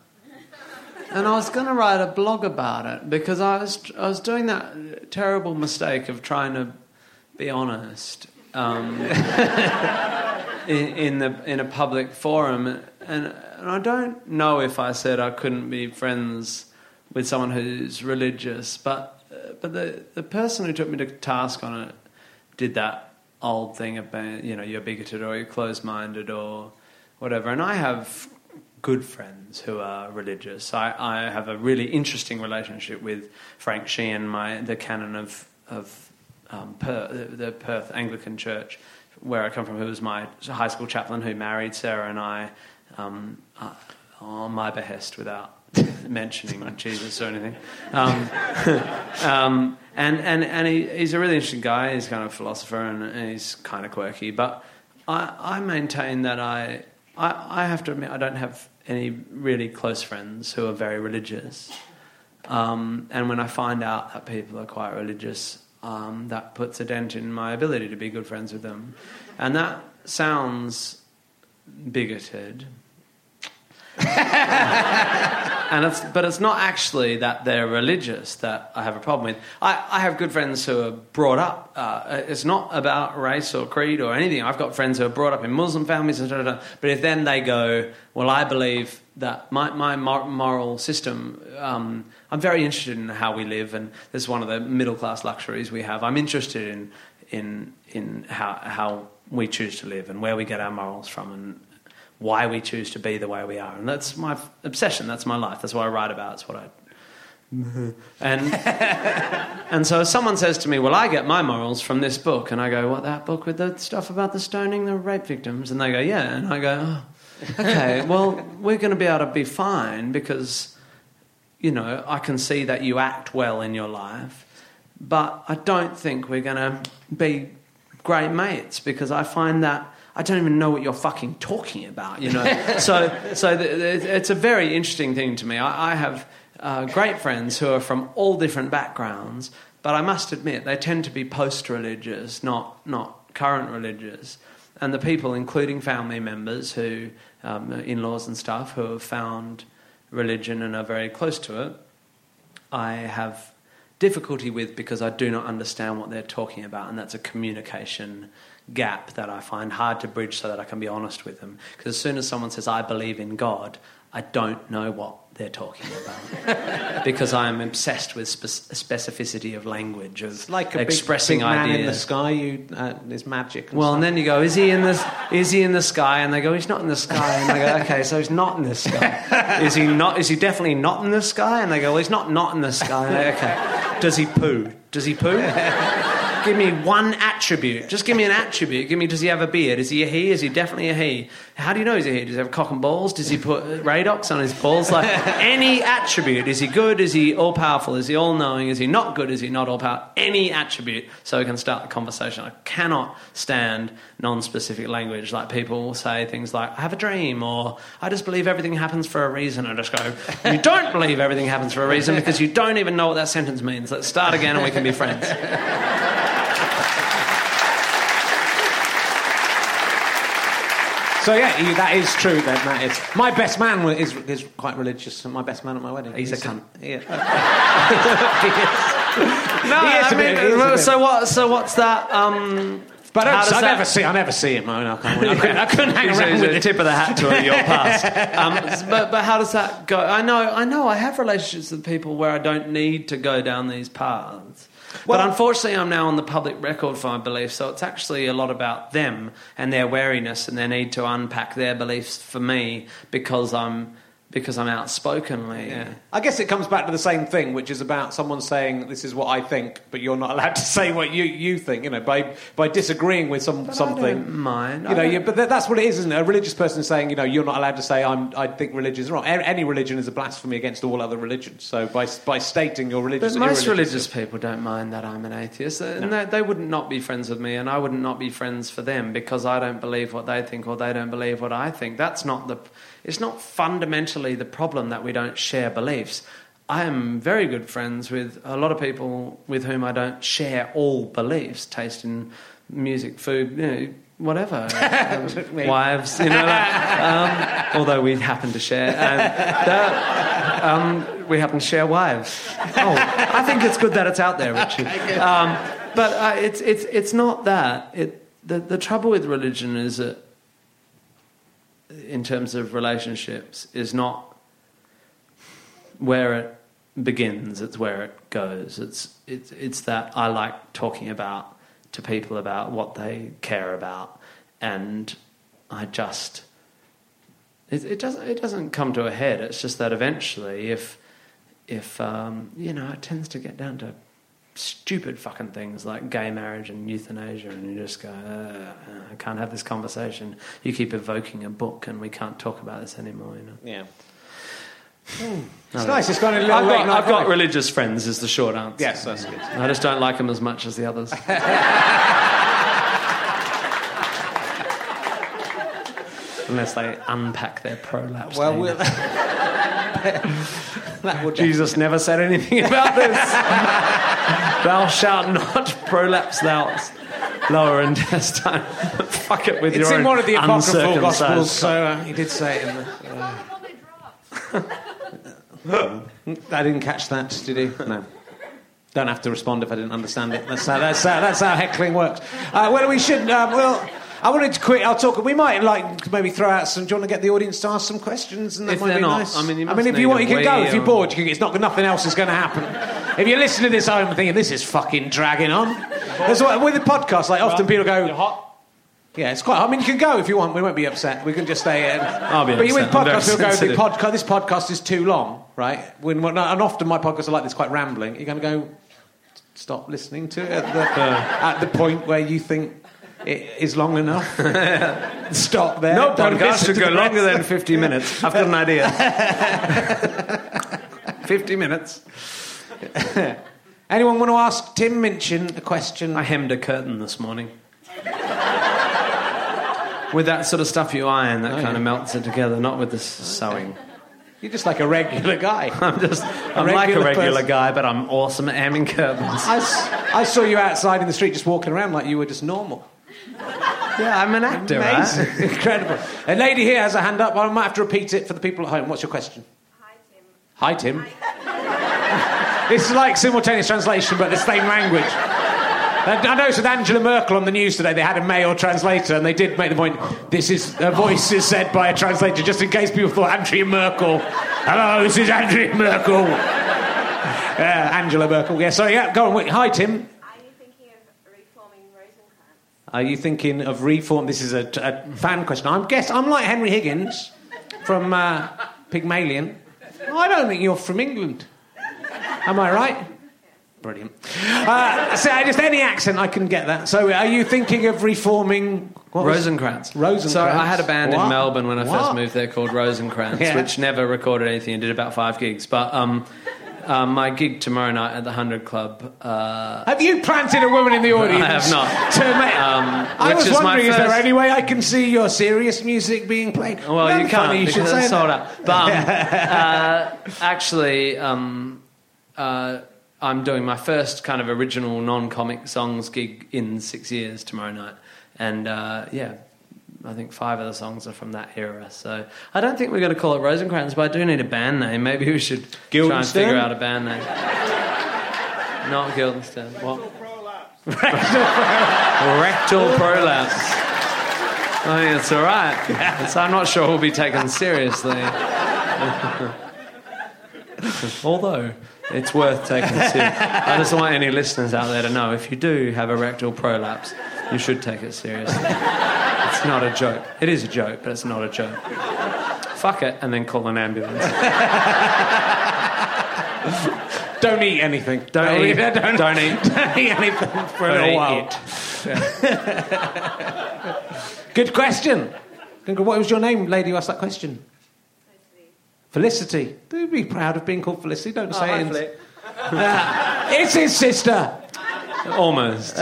Speaker 2: And I was going to write a blog about it because I was, I was doing that terrible mistake of trying to be honest um, <laughs> in, in, the, in a public forum. And, and I don't know if I said I couldn't be friends with someone who's religious, but, but the, the person who took me to task on it did that old thing being, you know, you're bigoted or you're closed minded or whatever. And I have good friends who are religious. I, I have a really interesting relationship with Frank Sheehan, my, the canon of, of um, per, the, the Perth Anglican Church, where I come from, who was my high school chaplain who married Sarah and I um, uh, on my behest without <laughs> mentioning Jesus or anything. Um, <laughs> um, and and, and he, he's a really interesting guy. He's kind of a philosopher and, and he's kind of quirky. But I, I maintain that I, I, I have to admit, I don't have any really close friends who are very religious. Um, and when I find out that people are quite religious, um, that puts a dent in my ability to be good friends with them. And that sounds bigoted. <laughs> and it's, but it's not actually that they're religious that I have a problem with. I, I have good friends who are brought up. Uh, it's not about race or creed or anything. I've got friends who are brought up in Muslim families, but if then they go, well, I believe that my, my mor- moral system, um, I'm very interested in how we live, and this is one of the middle class luxuries we have. I'm interested in, in, in how, how we choose to live and where we get our morals from and why we choose to be the way we are. And that's my obsession. That's my life. That's what I write about. It's what I. Mm-hmm. And <laughs> and so someone says to me, "Well, I get my morals from this book," and I go, "What that book with the stuff about the stoning the rape victims?" And they go, "Yeah," and I go, oh, <laughs> "Okay, well, we're going to be able to be fine because, you know, I can see that you act well in your life, but I don't think we're going to be great mates because I find that." I don't even know what you're fucking talking about, you know. <laughs> so, so the, the, it's a very interesting thing to me. I, I have uh, great friends who are from all different backgrounds, but I must admit they tend to be post-religious, not not current religious. And the people, including family members who, um, in-laws and stuff, who have found religion and are very close to it, I have difficulty with because I do not understand what they're talking about, and that's a communication gap that I find hard to bridge so that I can be honest with them. Because as soon as someone says, I believe in God, I don't know what they're talking about. <laughs> because I am obsessed with spe- specificity of language, of
Speaker 1: It's like a
Speaker 2: expressing
Speaker 1: big, big man in the sky. You, uh, there's magic.
Speaker 2: Well,
Speaker 1: stuff.
Speaker 2: and then you go, is he in the is he in the sky? And they go, he's not in the sky. And they go, okay, so he's not in the sky. <laughs> Is he not? Is he definitely not in the sky? And they go, well, he's not not in the sky. Go, okay, does he poo? Does he poo? <laughs> give me one attribute. Just give me an attribute. Give me. Does he have a beard? Is he a he? Is he definitely a he? How do you know he's a he? Does he have cock and balls? Does he put radox on his balls? Like <laughs> any attribute. Is he good? Is he all powerful? Is he all knowing? Is he not good? Is he not all powerful? Any attribute, so we can start the conversation. I cannot stand non-specific language. Like people will say things like "I have a dream" or "I just believe everything happens for a reason." I just go, "You <laughs> don't believe everything happens for a reason because you don't even know what that sentence means." Let's start again, and we can be friends. <laughs>
Speaker 1: So yeah, you, that is true. Then that is my best man is is quite religious, and my best man at my wedding.
Speaker 2: He's a cunt.
Speaker 1: Yeah. <laughs> <laughs>
Speaker 2: No,
Speaker 1: He is
Speaker 2: I
Speaker 1: a bit,
Speaker 2: mean, so what? So what's that? Um,
Speaker 1: But I, don't, I never see. I never see him. I, mean, I, can't, <laughs> I, couldn't, I couldn't hang
Speaker 2: He's
Speaker 1: around
Speaker 2: he's
Speaker 1: with it.
Speaker 2: tip of the hat to your past. Um, but, but how does that go? I know, I know. I have relationships with people where I don't need to go down these paths.
Speaker 1: Well-
Speaker 2: but unfortunately, I'm now on the public record for my beliefs, so it's actually a lot about them and their wariness and their need to unpack their beliefs for me because I'm because I'm outspokenly.
Speaker 1: Yeah. I guess it comes back to the same thing, which is about someone saying, "This is what I think," but you're not <laughs> allowed to say what you, you think. You know, by by disagreeing with some
Speaker 2: But I
Speaker 1: something.
Speaker 2: mind.
Speaker 1: You
Speaker 2: I
Speaker 1: know, you, but that's what it is, isn't it? A religious person saying, you know, you're not allowed to say, I'm, I think religion is wrong. A- Any religion is a blasphemy against all other religions. So by, by stating your religious,
Speaker 2: But most religious people don't mind that I'm an atheist, and they, they wouldn't not be friends with me, and I wouldn't not be friends for them because I don't believe what they think or they don't believe what I think. That's not the. It's not fundamentally the problem that we don't share beliefs. I am very good friends with a lot of people with whom I don't share all beliefs, taste in music, food, you know, whatever, <laughs> um, wives, you know. Like, um, although we happen to share, and that, um, we happen to share wives. Oh, I think it's good that it's out there, Richard. <laughs> Um, but uh, it's it's it's not that. It the the trouble with religion is that, in terms of relationships, is not where it begins. It's where it goes. It's it's it's that I like talking about to people about what they care about, and I just it, it doesn't it doesn't come to a head. It's just that eventually, if if um, you know, it tends to get down to stupid fucking things like gay marriage and euthanasia, and you just go, uh, I can't have this conversation. You keep evoking a book, and we can't talk about this anymore. You know.
Speaker 1: Yeah.
Speaker 2: I
Speaker 1: It's
Speaker 2: don't
Speaker 1: nice. It's got a little
Speaker 2: I've
Speaker 1: late
Speaker 2: got, I've got religious friends. Is the short answer.
Speaker 1: Yes, that's good.
Speaker 2: I just don't like them as much as the others. <laughs> Unless they unpack their prolapse.
Speaker 1: Well, we'll that <laughs> will <laughs>
Speaker 2: Jesus never said anything about this. <laughs> thou shalt not prolapse thou lower intestine. <laughs> Fuck it with
Speaker 1: It's
Speaker 2: your own.
Speaker 1: It's in one of the apocryphal gospels, so uh, he did say it. In the, I didn't catch that, did he? No. Don't have to respond if I didn't understand it. That's how, that's how, that's how heckling works. Uh, well, we should. Um, well, I wanted to quit. I'll talk. We might like maybe throw out some. Do you want to get the audience to ask some questions? And that
Speaker 2: If
Speaker 1: might
Speaker 2: they're
Speaker 1: be
Speaker 2: not,
Speaker 1: nice.
Speaker 2: I mean, you
Speaker 1: I mean, if you want, you can go.
Speaker 2: wee
Speaker 1: If you're bored, you can, it's not nothing else is going to happen. <laughs> If you're listening to this home thinking this is fucking dragging on, that's what with the podcast. Like often people go. Yeah, it's quite. I mean, you can go if you want. We won't be upset. We can just stay in. <laughs>
Speaker 2: I'll be
Speaker 1: But you with
Speaker 2: upset. I'm very
Speaker 1: podcasts, you'll go. The podcast. This podcast is too long, right? When, when and often my podcasts are like this, quite rambling. You're going to go stop listening to it at the, uh. at the point where you think it is long enough. <laughs> stop there.
Speaker 2: No
Speaker 1: Don't
Speaker 2: podcast should go longer than 50 minutes. I've got an idea. <laughs> 50 minutes.
Speaker 1: Anyone want to ask Tim Minchin a question?
Speaker 2: I hemmed a curtain this morning. <laughs> with that sort of stuff you iron that
Speaker 1: Oh,
Speaker 2: kind
Speaker 1: yeah.
Speaker 2: of melts it together, not with the sewing.
Speaker 1: You're just like a regular guy.
Speaker 2: I'm just, I'm like a
Speaker 1: regular person.
Speaker 2: guy, but I'm awesome at hemming curtains.
Speaker 1: I saw you outside in the street just walking around like you were just normal.
Speaker 2: Yeah, I'm an actor,
Speaker 1: Amazing.
Speaker 2: right? <laughs>
Speaker 1: Incredible. A lady here has a hand up. I might have to repeat it for the people at home. What's your question?
Speaker 3: Hi, Tim.
Speaker 1: Hi, Tim. <laughs> this is like simultaneous translation, but the same language. And I noticed with Angela Merkel on the news today, they had a male translator, and they did make the point this is a voice is said by a translator, just in case people thought Andrea Merkel. Hello, this is Andrea Merkel. Yeah, <laughs> uh, Angela Merkel. Yeah, sorry, yeah, go on. Wait. Hi, Tim.
Speaker 3: Are you thinking of reforming Rosencrantz?
Speaker 1: Are you thinking of reform? This is a, a fan question. I'm guess I'm like Henry Higgins from uh, Pygmalion. I don't think you're from England. Am I right? Brilliant. Uh, so just any accent, I can get that. So, are you thinking of reforming what
Speaker 2: Rosencrantz.
Speaker 1: Rosencrantz.
Speaker 2: So I had a band
Speaker 1: What?
Speaker 2: in Melbourne when I
Speaker 1: What?
Speaker 2: first moved there called Rosencrantz,
Speaker 1: Yeah.
Speaker 2: which never recorded anything and did about five gigs. But um, um, my gig tomorrow night at the Hundred Club. Uh,
Speaker 1: Have you planted a woman in the audience?
Speaker 2: I have not.
Speaker 1: To ma-
Speaker 2: Um,
Speaker 1: I was wondering, is there any way I can see your serious music being played?
Speaker 2: Well,
Speaker 1: That'd
Speaker 2: you can't
Speaker 1: You should
Speaker 2: because it's
Speaker 1: that.
Speaker 2: sold out. But um, <laughs> uh, actually, um, uh, I'm doing my first kind of original non-comic songs gig in six years tomorrow night, and uh, yeah. I think five of the songs are from that era, so I don't think we're going to call it Rosencrantz, but I do need a band name. Maybe we should try and figure out a band name. <laughs> Not Guildenstern. What? Rectal prolapse. <laughs> Rectal prolapse. Oh, I think it's all right. So I'm not sure we'll be taken seriously. <laughs> Although it's worth taking seriously. I just want any listeners out there to know if you do have a rectal prolapse, you should take it seriously. It's not a joke. It is a joke, but it's not a joke. Fuck it, and then call an ambulance.
Speaker 1: Don't eat anything.
Speaker 2: Don't eat.
Speaker 1: Don't,
Speaker 2: Don't eat. <laughs>
Speaker 1: don't eat anything for a
Speaker 2: Don't
Speaker 1: little while.
Speaker 2: it.
Speaker 1: Good question. What was your name, lady who asked that question? Felicity. Do be proud of being called Felicity. Don't say it. Uh, it's his sister.
Speaker 2: Almost.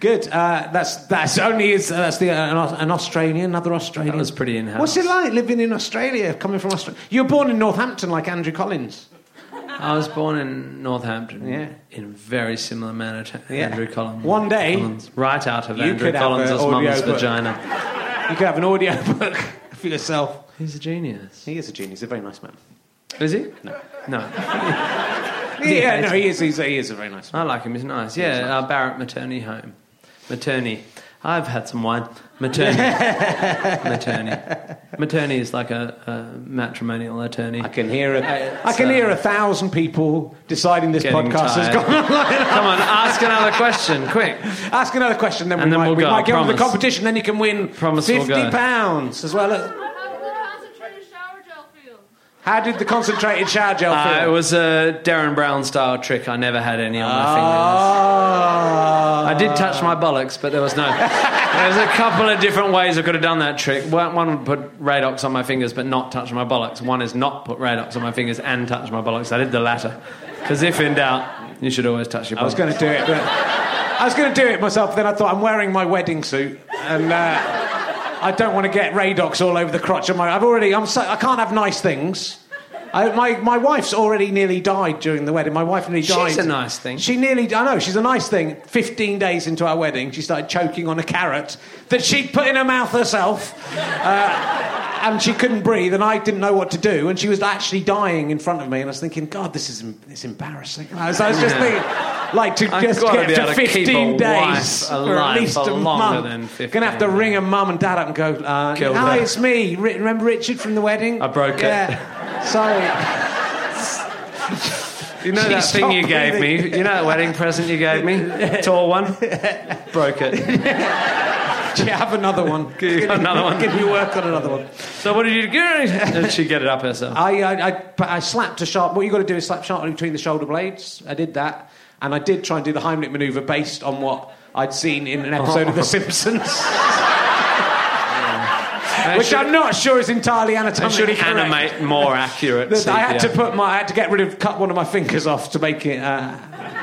Speaker 1: Good. Uh, that's that's only his, uh, that's the uh, an, Australian, another Australian.
Speaker 2: That was pretty in-house.
Speaker 1: What's it like living in Australia, coming from Australia? You were born in Northampton, like Andrew Collins.
Speaker 2: I was born in Northampton.
Speaker 1: Yeah.
Speaker 2: In a very similar manner to
Speaker 1: Yeah.
Speaker 2: Andrew Collins.
Speaker 1: One day,
Speaker 2: Collins, right out of
Speaker 1: you
Speaker 2: Andrew Collins' mum's vagina.
Speaker 1: You could have an audio book <laughs> for yourself.
Speaker 2: He's a genius.
Speaker 1: He is a genius. He's a very nice man.
Speaker 2: Is he? No. No. <laughs> <laughs>
Speaker 1: Yeah, no, he is. He's, he is a very nice man.
Speaker 2: I like him. He's nice. Yeah, uh, Barratt Maternity Home. Maternity. I've had some wine. Maternity. <laughs> Maternity. Maternity is like a, a matrimonial attorney.
Speaker 1: I can hear a,
Speaker 2: Uh,
Speaker 1: I can
Speaker 2: so-
Speaker 1: hear a thousand people deciding this podcast has gone online. <laughs>
Speaker 2: Come on, ask another question, quick.
Speaker 1: Ask another question, then
Speaker 2: And
Speaker 1: we
Speaker 2: then
Speaker 1: might,
Speaker 2: we'll
Speaker 1: we
Speaker 2: go,
Speaker 1: might get on the competition. Then you can win
Speaker 2: Promise we'll
Speaker 1: fifty pounds as well. As,
Speaker 3: How did the concentrated shower gel feel?
Speaker 1: How did the concentrated shower gel feel?
Speaker 2: Uh, it was a Derren Brown style trick. I never had any on my fingers.
Speaker 1: Ah.
Speaker 2: I did touch my bollocks, but there was no. There's a couple of different ways I could have done that trick. One, would put Radox on my fingers, but not touch my bollocks. One is not put Radox on my fingers and touch my bollocks. I did the latter, because if in doubt, you should always touch your bollocks.
Speaker 1: I was going to do it, but I was going to do it myself. But then I thought I'm wearing my wedding suit, and uh, I don't want to get Radox all over the crotch of my. I've already. I'm. So, I can't have nice things. I, my my wife's already nearly died during the wedding. My wife nearly died.
Speaker 2: She's a nice thing.
Speaker 1: She nearly. I know she's a nice thing. Fifteen days into our wedding, she started choking on a carrot that she'd put in her mouth herself. Uh, and she couldn't breathe, and I didn't know what to do. And she was actually dying in front of me, and I was thinking, God, this is it's embarrassing. I was, I was just thinking, like to
Speaker 2: I've
Speaker 1: just get to
Speaker 2: to keep
Speaker 1: 15
Speaker 2: a
Speaker 1: days for at least a month.
Speaker 2: than 15,
Speaker 1: Gonna have to ring a mum and dad up and go, uh, hi,
Speaker 2: her.
Speaker 1: it's me. Remember Richard from the wedding?
Speaker 2: I broke it.
Speaker 1: Sorry.
Speaker 2: You know that thing you gave me? You know that wedding present you gave me? Tall one? Broke it. <laughs>
Speaker 1: Do you have another one? <laughs>
Speaker 2: You got another one?
Speaker 1: Can you work on another one?
Speaker 2: So what did you do? Did she get it up herself?
Speaker 1: I, I, I, I slapped a sharp. What you got to do is slap sharply between the shoulder blades. I did that, and I did try and do the Heimlich maneuver based on what I'd seen in an episode of The <laughs> Simpsons, which I'm not sure is entirely
Speaker 2: I
Speaker 1: anatomically
Speaker 2: should
Speaker 1: correct.
Speaker 2: animate more <laughs> accurate.
Speaker 1: I had to put my, I had to get rid of, cut one of my fingers off to make it uh,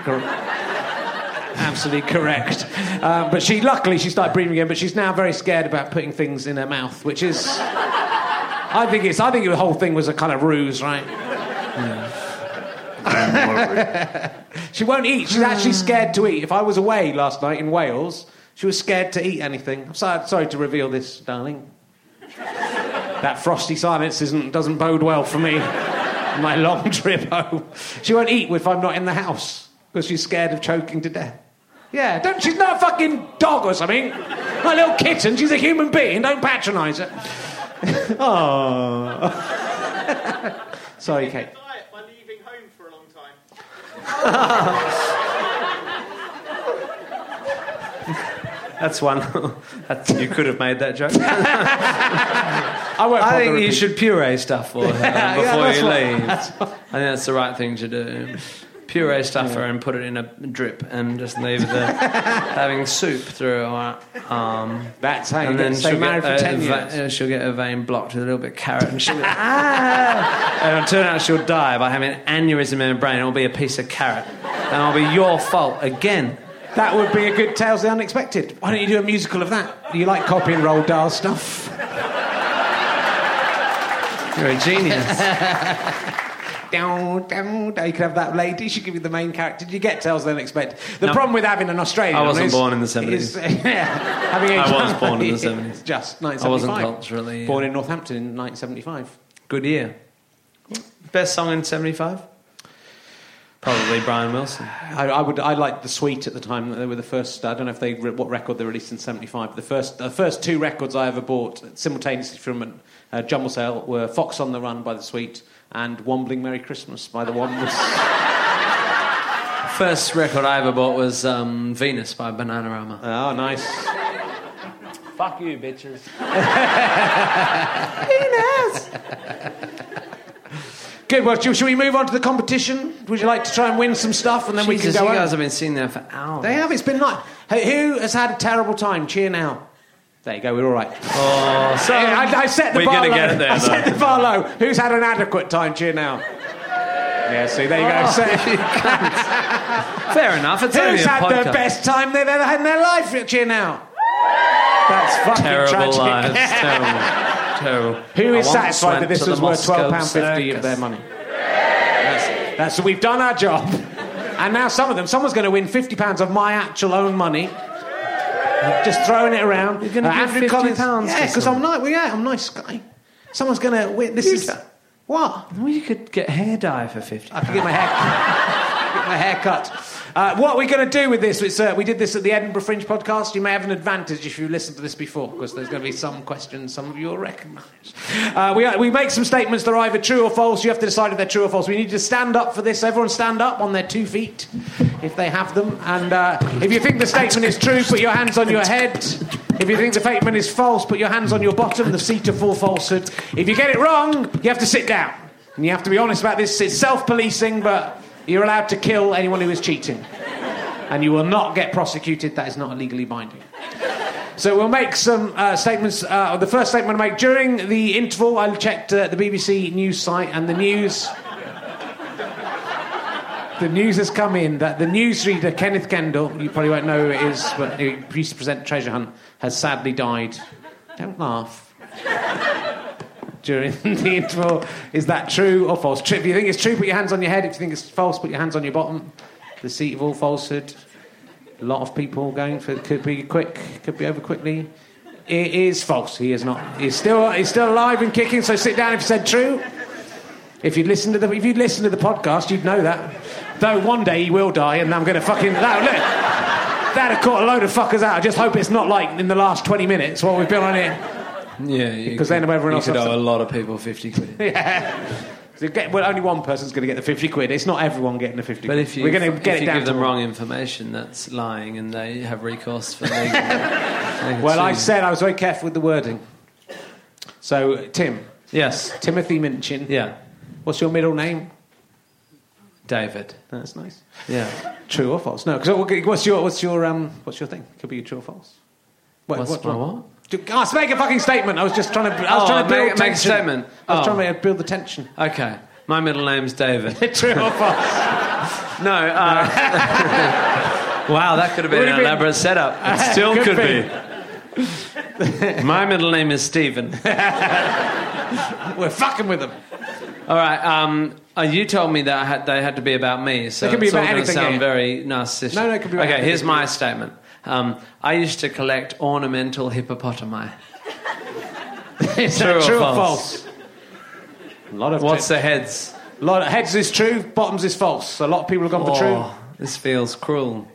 Speaker 1: cor- absolutely correct. Um, but she, luckily, she started breathing again. But she's now very scared about putting things in her mouth, which is, I think it's, I think the whole thing was a kind of ruse, right? She won't eat. She's actually scared to eat. If I was away last night in Wales, she was scared to eat anything. I'm sorry, sorry to reveal this, darling. That frosty silence isn't, doesn't bode well for me. My long trip home. She won't eat if I'm not in the house because she's scared of choking to death. Yeah, don't, she's not a fucking dog or something. Not a little kitten. She's a human being. Don't patronise her. <laughs> oh. <laughs> Sorry, Kate.
Speaker 4: diet by leaving home for a long time. <laughs>
Speaker 2: That's one. <laughs> That's, you could have made that joke. <laughs>
Speaker 1: I won't
Speaker 2: I think you should puree stuff for her before
Speaker 1: that's
Speaker 2: you
Speaker 1: what-
Speaker 2: leave. I think that's the right thing to do. Puree stuff her and put it in a drip and just leave her <laughs> having soup through her arm.
Speaker 1: That's how you
Speaker 2: And then she'll
Speaker 1: married
Speaker 2: get,
Speaker 1: for 10
Speaker 2: va-
Speaker 1: years.
Speaker 2: she'll get her vein blocked with a little bit of carrot and she'll be ah! And it'll turn out she'll die by having an aneurysm in her brain. It'll be a piece of carrot. And it'll be your fault again.
Speaker 1: That would be a good Tales of the Unexpected. Why don't you do a musical of that? Do you like copy and Roald Dahl stuff?
Speaker 2: You're a genius. <laughs>
Speaker 1: Down, down, down. You could have that lady. She could be the main character. Did you get Tales of the Unexpected? The
Speaker 2: No.
Speaker 1: problem with having an Australian.
Speaker 2: I wasn't
Speaker 1: is-
Speaker 2: born in the 70s.
Speaker 1: is- yeah, <laughs> having a
Speaker 2: I was born in the 70s.
Speaker 1: Just
Speaker 2: I wasn't culturally. uh,
Speaker 1: Born in Northampton in 1975.
Speaker 2: Good year. Best song in 75? Probably Brian Wilson.
Speaker 1: I, I would. I liked the Sweet at the time. They were the first. I don't know if they what record they released in '75. The first, the first two records I ever bought simultaneously from a uh, jumble sale were "Fox on the Run" by the Sweet and "Wombling Merry Christmas" by the Wombles. <laughs>
Speaker 2: First record I ever bought was um, Venus by Bananarama.
Speaker 1: oh, nice.
Speaker 2: Fuck you, bitches. <laughs> Venus!
Speaker 1: Good. Well, shall, shall we move on to the competition? Would you like to try and win some stuff, and then we
Speaker 2: Jesus,
Speaker 1: can
Speaker 2: you guys
Speaker 1: on?
Speaker 2: have been sitting there for hours.
Speaker 1: They have. It's been like. Hey, who has had a terrible time? Cheer now. There you go. We're all right.
Speaker 2: Oh, so
Speaker 1: I, I set the
Speaker 2: We're
Speaker 1: bar low.
Speaker 2: get it there,
Speaker 1: I set
Speaker 2: though.
Speaker 1: the bar low. Who's had an adequate time? Cheer now. Yeah. See, there you go. Oh, so- <laughs>
Speaker 2: fair enough. It's only
Speaker 1: Who's had
Speaker 2: podcast.
Speaker 1: the best time they've ever had in their life? Cheer now. That's fucking
Speaker 2: Terrible
Speaker 1: tragic. <laughs>
Speaker 2: terrible. Terrible.
Speaker 1: Who is satisfied that this was worth twelve pound fifty of their money? That's, that's we've done our job, and now some of them, someone's going to win fifty pounds of my actual own money. Uh, just throwing it around.
Speaker 2: You're gonna uh, give
Speaker 1: Andrew
Speaker 2: 50
Speaker 1: Collins-
Speaker 2: pounds
Speaker 1: Yeah, because I'm nice. Well, yeah, I'm nice guy. Someone's going to win. This is what
Speaker 2: Well, you could get hair dye for 50.
Speaker 1: I could get my hair, <laughs> get my hair cut. Uh, what are we going to do with this? Uh, we did this at the Edinburgh Fringe podcast. You may have an advantage if you listened to this before, because there's going to be some questions some of you will recognise. Uh, we, we make some statements that are either true or false. You have to decide if they're true or false. We need to stand up for this. Everyone stand up on their two feet, if they have them. And uh, if you think the statement is true, put your hands on your head. If you think the statement is false, put your hands on your bottom, the seat of full falsehood. If you get it wrong, you have to sit down. And you have to be honest about this. It's self policing, but you're allowed to kill anyone who is cheating. And you will not get prosecuted. That is not legally binding. So we'll make some uh, statements. Uh, the first statement I make during the interval, I checked uh, the BBC news site, and the news. The news has come in that the newsreader Kenneth Kendall, you probably won't know who it is, but he used to present Treasure Hunt, has sadly died. Don't laugh. During <laughs> the interval, is that true or false? If you think it's true, put your hands on your head. If you think it's false, put your hands on your bottom. The seat of all falsehood. A lot of people going for it. Could be quick, could be over quickly. It is false. He is not. He's still he's still alive and kicking. So sit down if you said true. If you'd listened to the if you'd listened to the podcast, you'd know that. Though one day he will die, and I'm going to fucking that look. That'd have caught a load of fuckers out. I just hope it's not like in the last 20 minutes what we've been on here.
Speaker 2: Yeah, you
Speaker 1: Because
Speaker 2: could-
Speaker 1: then everyone
Speaker 2: you
Speaker 1: else
Speaker 2: could
Speaker 1: has
Speaker 2: owe
Speaker 1: to-
Speaker 2: a lot of people 50 quid. <laughs>
Speaker 1: Yeah. So get, well, only one person's going to get the 50 quid. It's not everyone getting the 50
Speaker 2: But
Speaker 1: quid.
Speaker 2: if you,
Speaker 1: We're going to
Speaker 2: if
Speaker 1: get
Speaker 2: you
Speaker 1: it down
Speaker 2: give them wrong information, that's lying, and they have recourse for <laughs> legal.
Speaker 1: Well, I said I was very careful with the wording. So, Tim,
Speaker 2: yes,
Speaker 1: Timothy Minchin.
Speaker 2: yeah,
Speaker 1: What's your middle name?
Speaker 2: David.
Speaker 1: That's nice.
Speaker 2: Yeah,
Speaker 1: True or false? No, because what's your what's your um what's your thing? Could be true or false. What,
Speaker 2: What's my what?
Speaker 1: Guys, make a fucking statement. I was just trying to. I was
Speaker 2: Oh,
Speaker 1: trying to build
Speaker 2: make- make a statement.
Speaker 1: I was
Speaker 2: Oh.
Speaker 1: trying to build the tension.
Speaker 2: okay. My middle name's David. <laughs>
Speaker 1: true or false? <laughs>
Speaker 2: No. Uh, <laughs> wow, that could have been an
Speaker 1: been-
Speaker 2: elaborate setup. It still
Speaker 1: Could
Speaker 2: could,
Speaker 1: be.
Speaker 2: be. My middle name is Stephen.
Speaker 1: We're fucking with them.
Speaker 2: All right. Um, uh, you told me that I had, they had to be about me, so
Speaker 1: it could be
Speaker 2: it's all
Speaker 1: about
Speaker 2: gonna
Speaker 1: anything,
Speaker 2: sound
Speaker 1: yeah.
Speaker 2: very narcissistic.
Speaker 1: No, no, it can be about
Speaker 2: okay, here's my statement. Um, I used to collect ornamental hippopotami. <laughs>
Speaker 1: Is
Speaker 2: True
Speaker 1: that
Speaker 2: or
Speaker 1: true or
Speaker 2: false?
Speaker 1: false? A lot of
Speaker 2: What's the heads?
Speaker 1: a lot of heads is true, bottoms is false. A lot of people have gone for true.
Speaker 2: Oh, this feels cruel.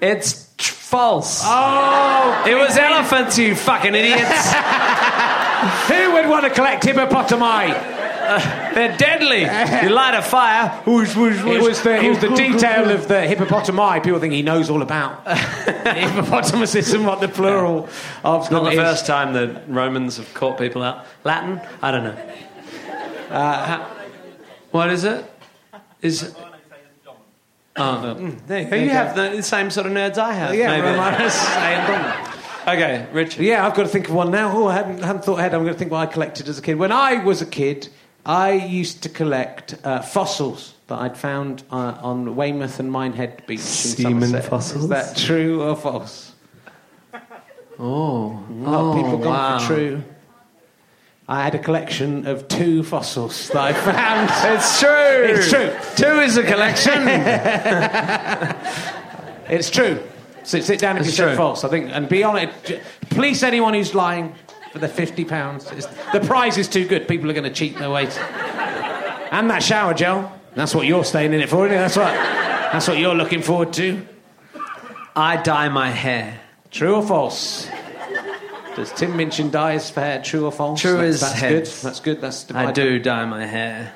Speaker 2: It's tr- false.
Speaker 1: Oh,
Speaker 2: It was elephants, you fucking idiots. <laughs>
Speaker 1: who would want to collect hippopotami?
Speaker 2: Uh, they're deadly. You light a fire. Whoosh, whoosh,
Speaker 1: It was the, it was the detail of the hippopotami. People think he knows all about <laughs> the hippopotamus and what the plural of
Speaker 2: Not the
Speaker 1: is.
Speaker 2: first time the Romans have caught people out. Latin? I don't know. Uh, what is it? Is oh no. Mm, mm, there you. You have the same sort of nerds I have.
Speaker 1: Yeah,
Speaker 2: maybe. <laughs>
Speaker 1: Romanus.
Speaker 2: Okay, Richard.
Speaker 1: Yeah, I've got to think of one now. Oh, I hadn't, hadn't thought ahead. I'm going to think what I collected as a kid. When I was a kid, I used to collect uh, fossils that I'd found uh, on Weymouth and Minehead Beach in
Speaker 2: Semen
Speaker 1: Somerset.
Speaker 2: fossils?
Speaker 1: Is that true or false?
Speaker 2: Oh,
Speaker 1: A lot of people gone
Speaker 2: wow.
Speaker 1: for true. I had a collection of two fossils that I found. <laughs>
Speaker 2: It's true.
Speaker 1: It's true.
Speaker 2: Two is a collection. <laughs>
Speaker 1: It's true. So sit down if
Speaker 2: It's
Speaker 1: you said
Speaker 2: true.
Speaker 1: false. I think, and be honest. Police anyone who's lying for the fifty pounds. The prize is too good. People are going to cheat their way. And that shower gel. That's what you're staying in it for, isn't it? That's what. That's what you're looking forward to.
Speaker 2: I dye my hair.
Speaker 1: True or false? Does Tim Minchin dye his hair? True or false?
Speaker 2: True
Speaker 1: that's, that's
Speaker 2: heads.
Speaker 1: good. That's good. That's
Speaker 2: the
Speaker 1: I
Speaker 2: do dye my hair.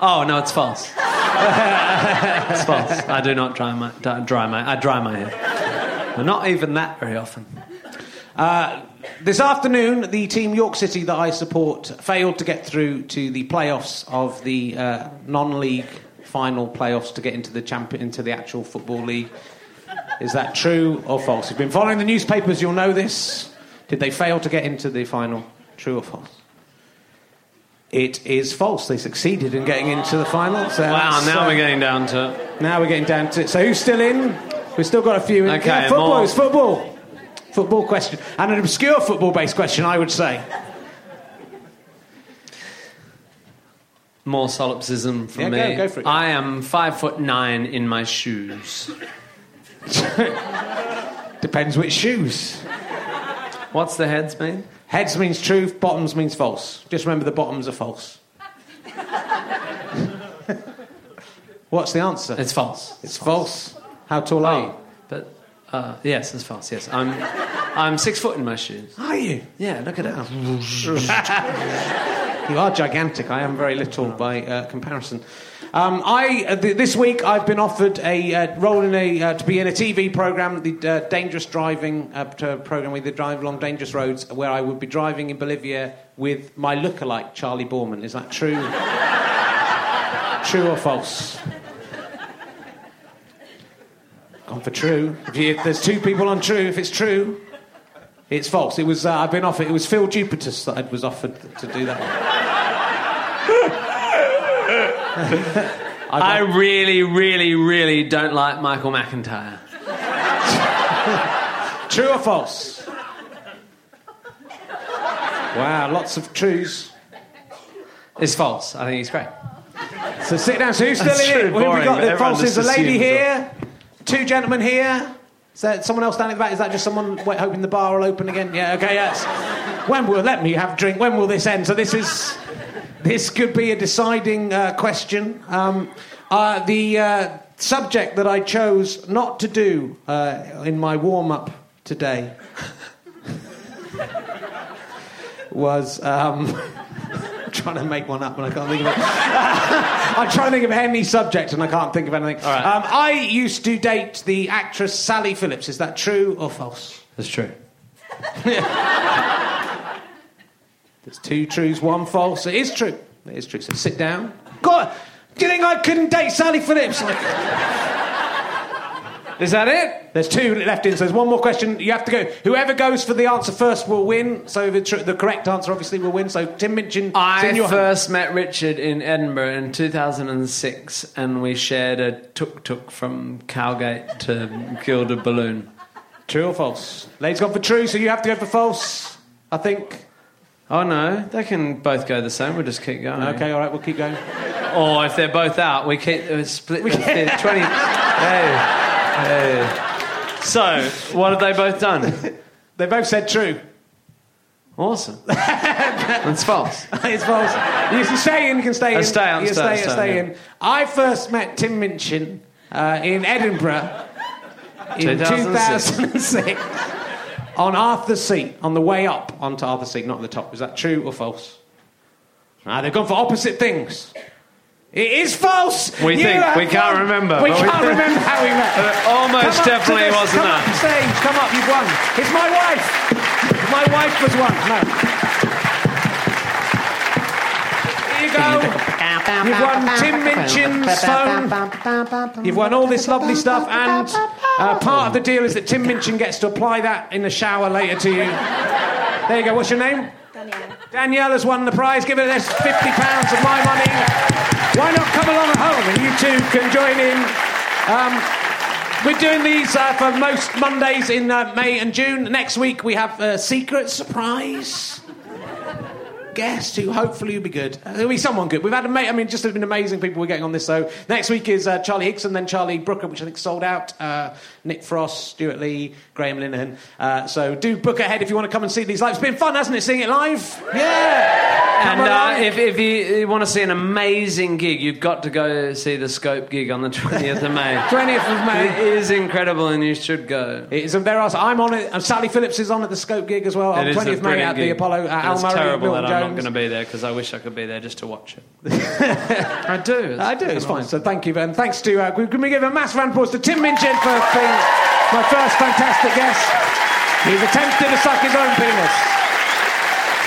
Speaker 2: Oh no, it's false. <laughs> it's false. I do not dry my dry, dry my I dry my hair. But not even that very often.
Speaker 1: Uh, this afternoon, the team York City that I support failed to get through to the playoffs of the uh, non-league final playoffs to get into the champion into the actual football league. Is that true or false? If you've been following the newspapers, you'll know this. Did they fail to get into the final? True or false? It is false. They succeeded in getting into the final. So
Speaker 2: Wow, now
Speaker 1: uh,
Speaker 2: we're getting down to
Speaker 1: now we're getting down to it. So who's still in? We've still got a few in.
Speaker 2: Okay,
Speaker 1: yeah, football.
Speaker 2: more-
Speaker 1: It's football. Football question. And an obscure football based question, I would say.
Speaker 2: more solipsism from
Speaker 1: Yeah,
Speaker 2: me.
Speaker 1: go- go for it.
Speaker 2: I am five foot nine in my shoes. <laughs>
Speaker 1: Depends which shoes.
Speaker 2: What's the heads mean?
Speaker 1: Heads means truth, bottoms means false. Just remember the bottoms are false. <laughs> What's the answer?
Speaker 2: It's false.
Speaker 1: It's false. How tall are you?
Speaker 2: But uh, yes, it's false. Yes, I'm I'm six foot in my shoes.
Speaker 1: Are you?
Speaker 2: Yeah, look at it. <laughs>
Speaker 1: You are gigantic. I am very little by uh, comparison. Um, I uh, th- this week I've been offered a uh, role in a uh, to be in a TV program, the uh, dangerous driving uh, program with the drive along dangerous roads, where I would be driving in Bolivia with my lookalike Charley Boorman. Is that true? <laughs> true or false? Gone for true. If, you, if there's two people on true, if it's true, it's false. It was. Uh, I've been offered. It was Phil Jupitus that I was offered to do that. <laughs>
Speaker 2: I really, really, really don't like Michael McIntyre. <laughs>
Speaker 1: True or false? Wow, lots of trues.
Speaker 2: It's false. I think he's great.
Speaker 1: So sit down. So who's still
Speaker 2: That's
Speaker 1: in
Speaker 2: true,
Speaker 1: it? Who have we got? The false is a lady here, two gentlemen here. Is that someone else down in the back? Is that just someone hoping the bar will open again? Yeah. Okay. Yes. When will let me have a drink? When will this end? So this is this could be a deciding uh, question. Um, uh, the uh, subject that I chose not to do uh, in my warm up today <laughs> was. Um, <laughs> I'm <laughs> trying to make one up and I can't think of it. <laughs> I'm trying to think of any subject and I can't think of anything.
Speaker 2: Right.
Speaker 1: Um, I used to date the actress Sally Phillips. Is that true or false?
Speaker 2: That's true. <laughs>
Speaker 1: There's two truths, one false. It is true. It is true. So sit down. God, do you think I couldn't date Sally Phillips?
Speaker 2: Is that it?
Speaker 1: There's two left in, so there's one more question. You have to go. Whoever goes for the answer first will win. So the, tr- the correct answer obviously will win. So Tim Minchin,
Speaker 2: I first met Richard in Edinburgh in 2006, and we shared a tuk tuk from Cowgate to Gilded Balloon.
Speaker 1: True or false? Lady's gone for true, so you have to go for false. I think.
Speaker 2: Oh no, they can both go the same. We'll just keep going.
Speaker 1: Okay, all right, we'll keep going.
Speaker 2: Or if they're both out, we keep uh, split the 20. <laughs> hey, hey. So, what have they both done? <laughs>
Speaker 1: They both said true.
Speaker 2: Awesome. <laughs> That's false. <laughs>
Speaker 1: it's false. You can stay in, you can stay in.
Speaker 2: Uh, stay on,
Speaker 1: you
Speaker 2: stay
Speaker 1: stay,
Speaker 2: stay
Speaker 1: stay
Speaker 2: yeah.
Speaker 1: in. I first met Tim Minchin uh, in Edinburgh in
Speaker 2: 2006.
Speaker 1: 2006 on Arthur's Seat, on the way up onto Arthur's Seat, not at the top. Is that true or false? Ah, they've gone for opposite things. It is false.
Speaker 2: We
Speaker 1: You
Speaker 2: think- we can't
Speaker 1: won.
Speaker 2: remember,
Speaker 1: We can't
Speaker 2: think- <laughs>
Speaker 1: remember how we met.
Speaker 2: Uh, almost
Speaker 1: Come
Speaker 2: definitely
Speaker 1: this-
Speaker 2: wasn't
Speaker 1: come
Speaker 2: that.
Speaker 1: up stage. Come up, you've won. It's my wife. My wife was one. No. Here you go. You've won Tim Minchin's phone. You've won all this lovely stuff, and uh, part of the deal is that Tim Minchin gets to apply that in the shower later to you. There you go. What's your name?
Speaker 3: Danielle.
Speaker 1: Danielle has won the prize. Give her this fifty pounds of my money. Why not come along at home and you two can join in? Um, we're doing these uh, for most Mondays in uh, May and June. Next week we have a secret surprise guest who hopefully will be good. Uh, There'll be someone good. We've had, ama- I mean, just been amazing people we're getting on this. So next week is uh, Charlie Higson, then Charlie Brooker, which I think sold out. Uh, Nick Frost, Stewart Lee, Graham Linehan. Uh, so do book ahead if you want to come and see these live. It's been fun, hasn't it, seeing it live? Yeah.
Speaker 2: And uh, if, if you, you want to see an amazing gig, you've got to go see the Scope gig on the <laughs> 20th of May.
Speaker 1: 20th of May.
Speaker 2: It is incredible and you should go.
Speaker 1: It is, and there are, I'm on it. And Sally Phillips is on at the Scope gig as well on
Speaker 2: It is a
Speaker 1: 20th May
Speaker 2: brilliant
Speaker 1: at the
Speaker 2: gig.
Speaker 1: Apollo. Uh, Al
Speaker 2: it's
Speaker 1: Murray,
Speaker 2: terrible that I'm not going to be there because I wish I could be there just to watch it. <laughs> I do.
Speaker 1: I do. It's fine.
Speaker 2: awesome.
Speaker 1: So thank you, and thanks to. Uh, can we give a massive round of applause to Tim Minchin for being my first fantastic guest? He's attempted to suck his own penis.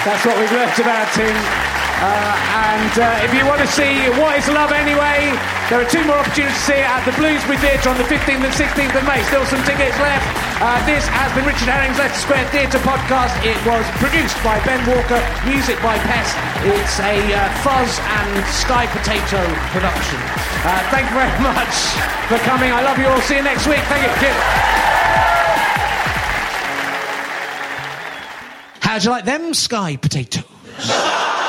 Speaker 1: That's what we've learnt about Tim. Uh, and uh, if you want to see What is Love Anyway, there are two more opportunities to see it at the Bloomsbury Theatre on the 15th and 16th of May. Still some tickets left. Uh, this has been Richard Herring's Leicester Square Theatre podcast. It was produced by Ben Walker, music by Pest. It's a Fuzz and Sky Potato production. Thank you very <laughs> much for coming. I love you all. See you next week. Thank you. How'd you like them Sky Potatoes? <laughs>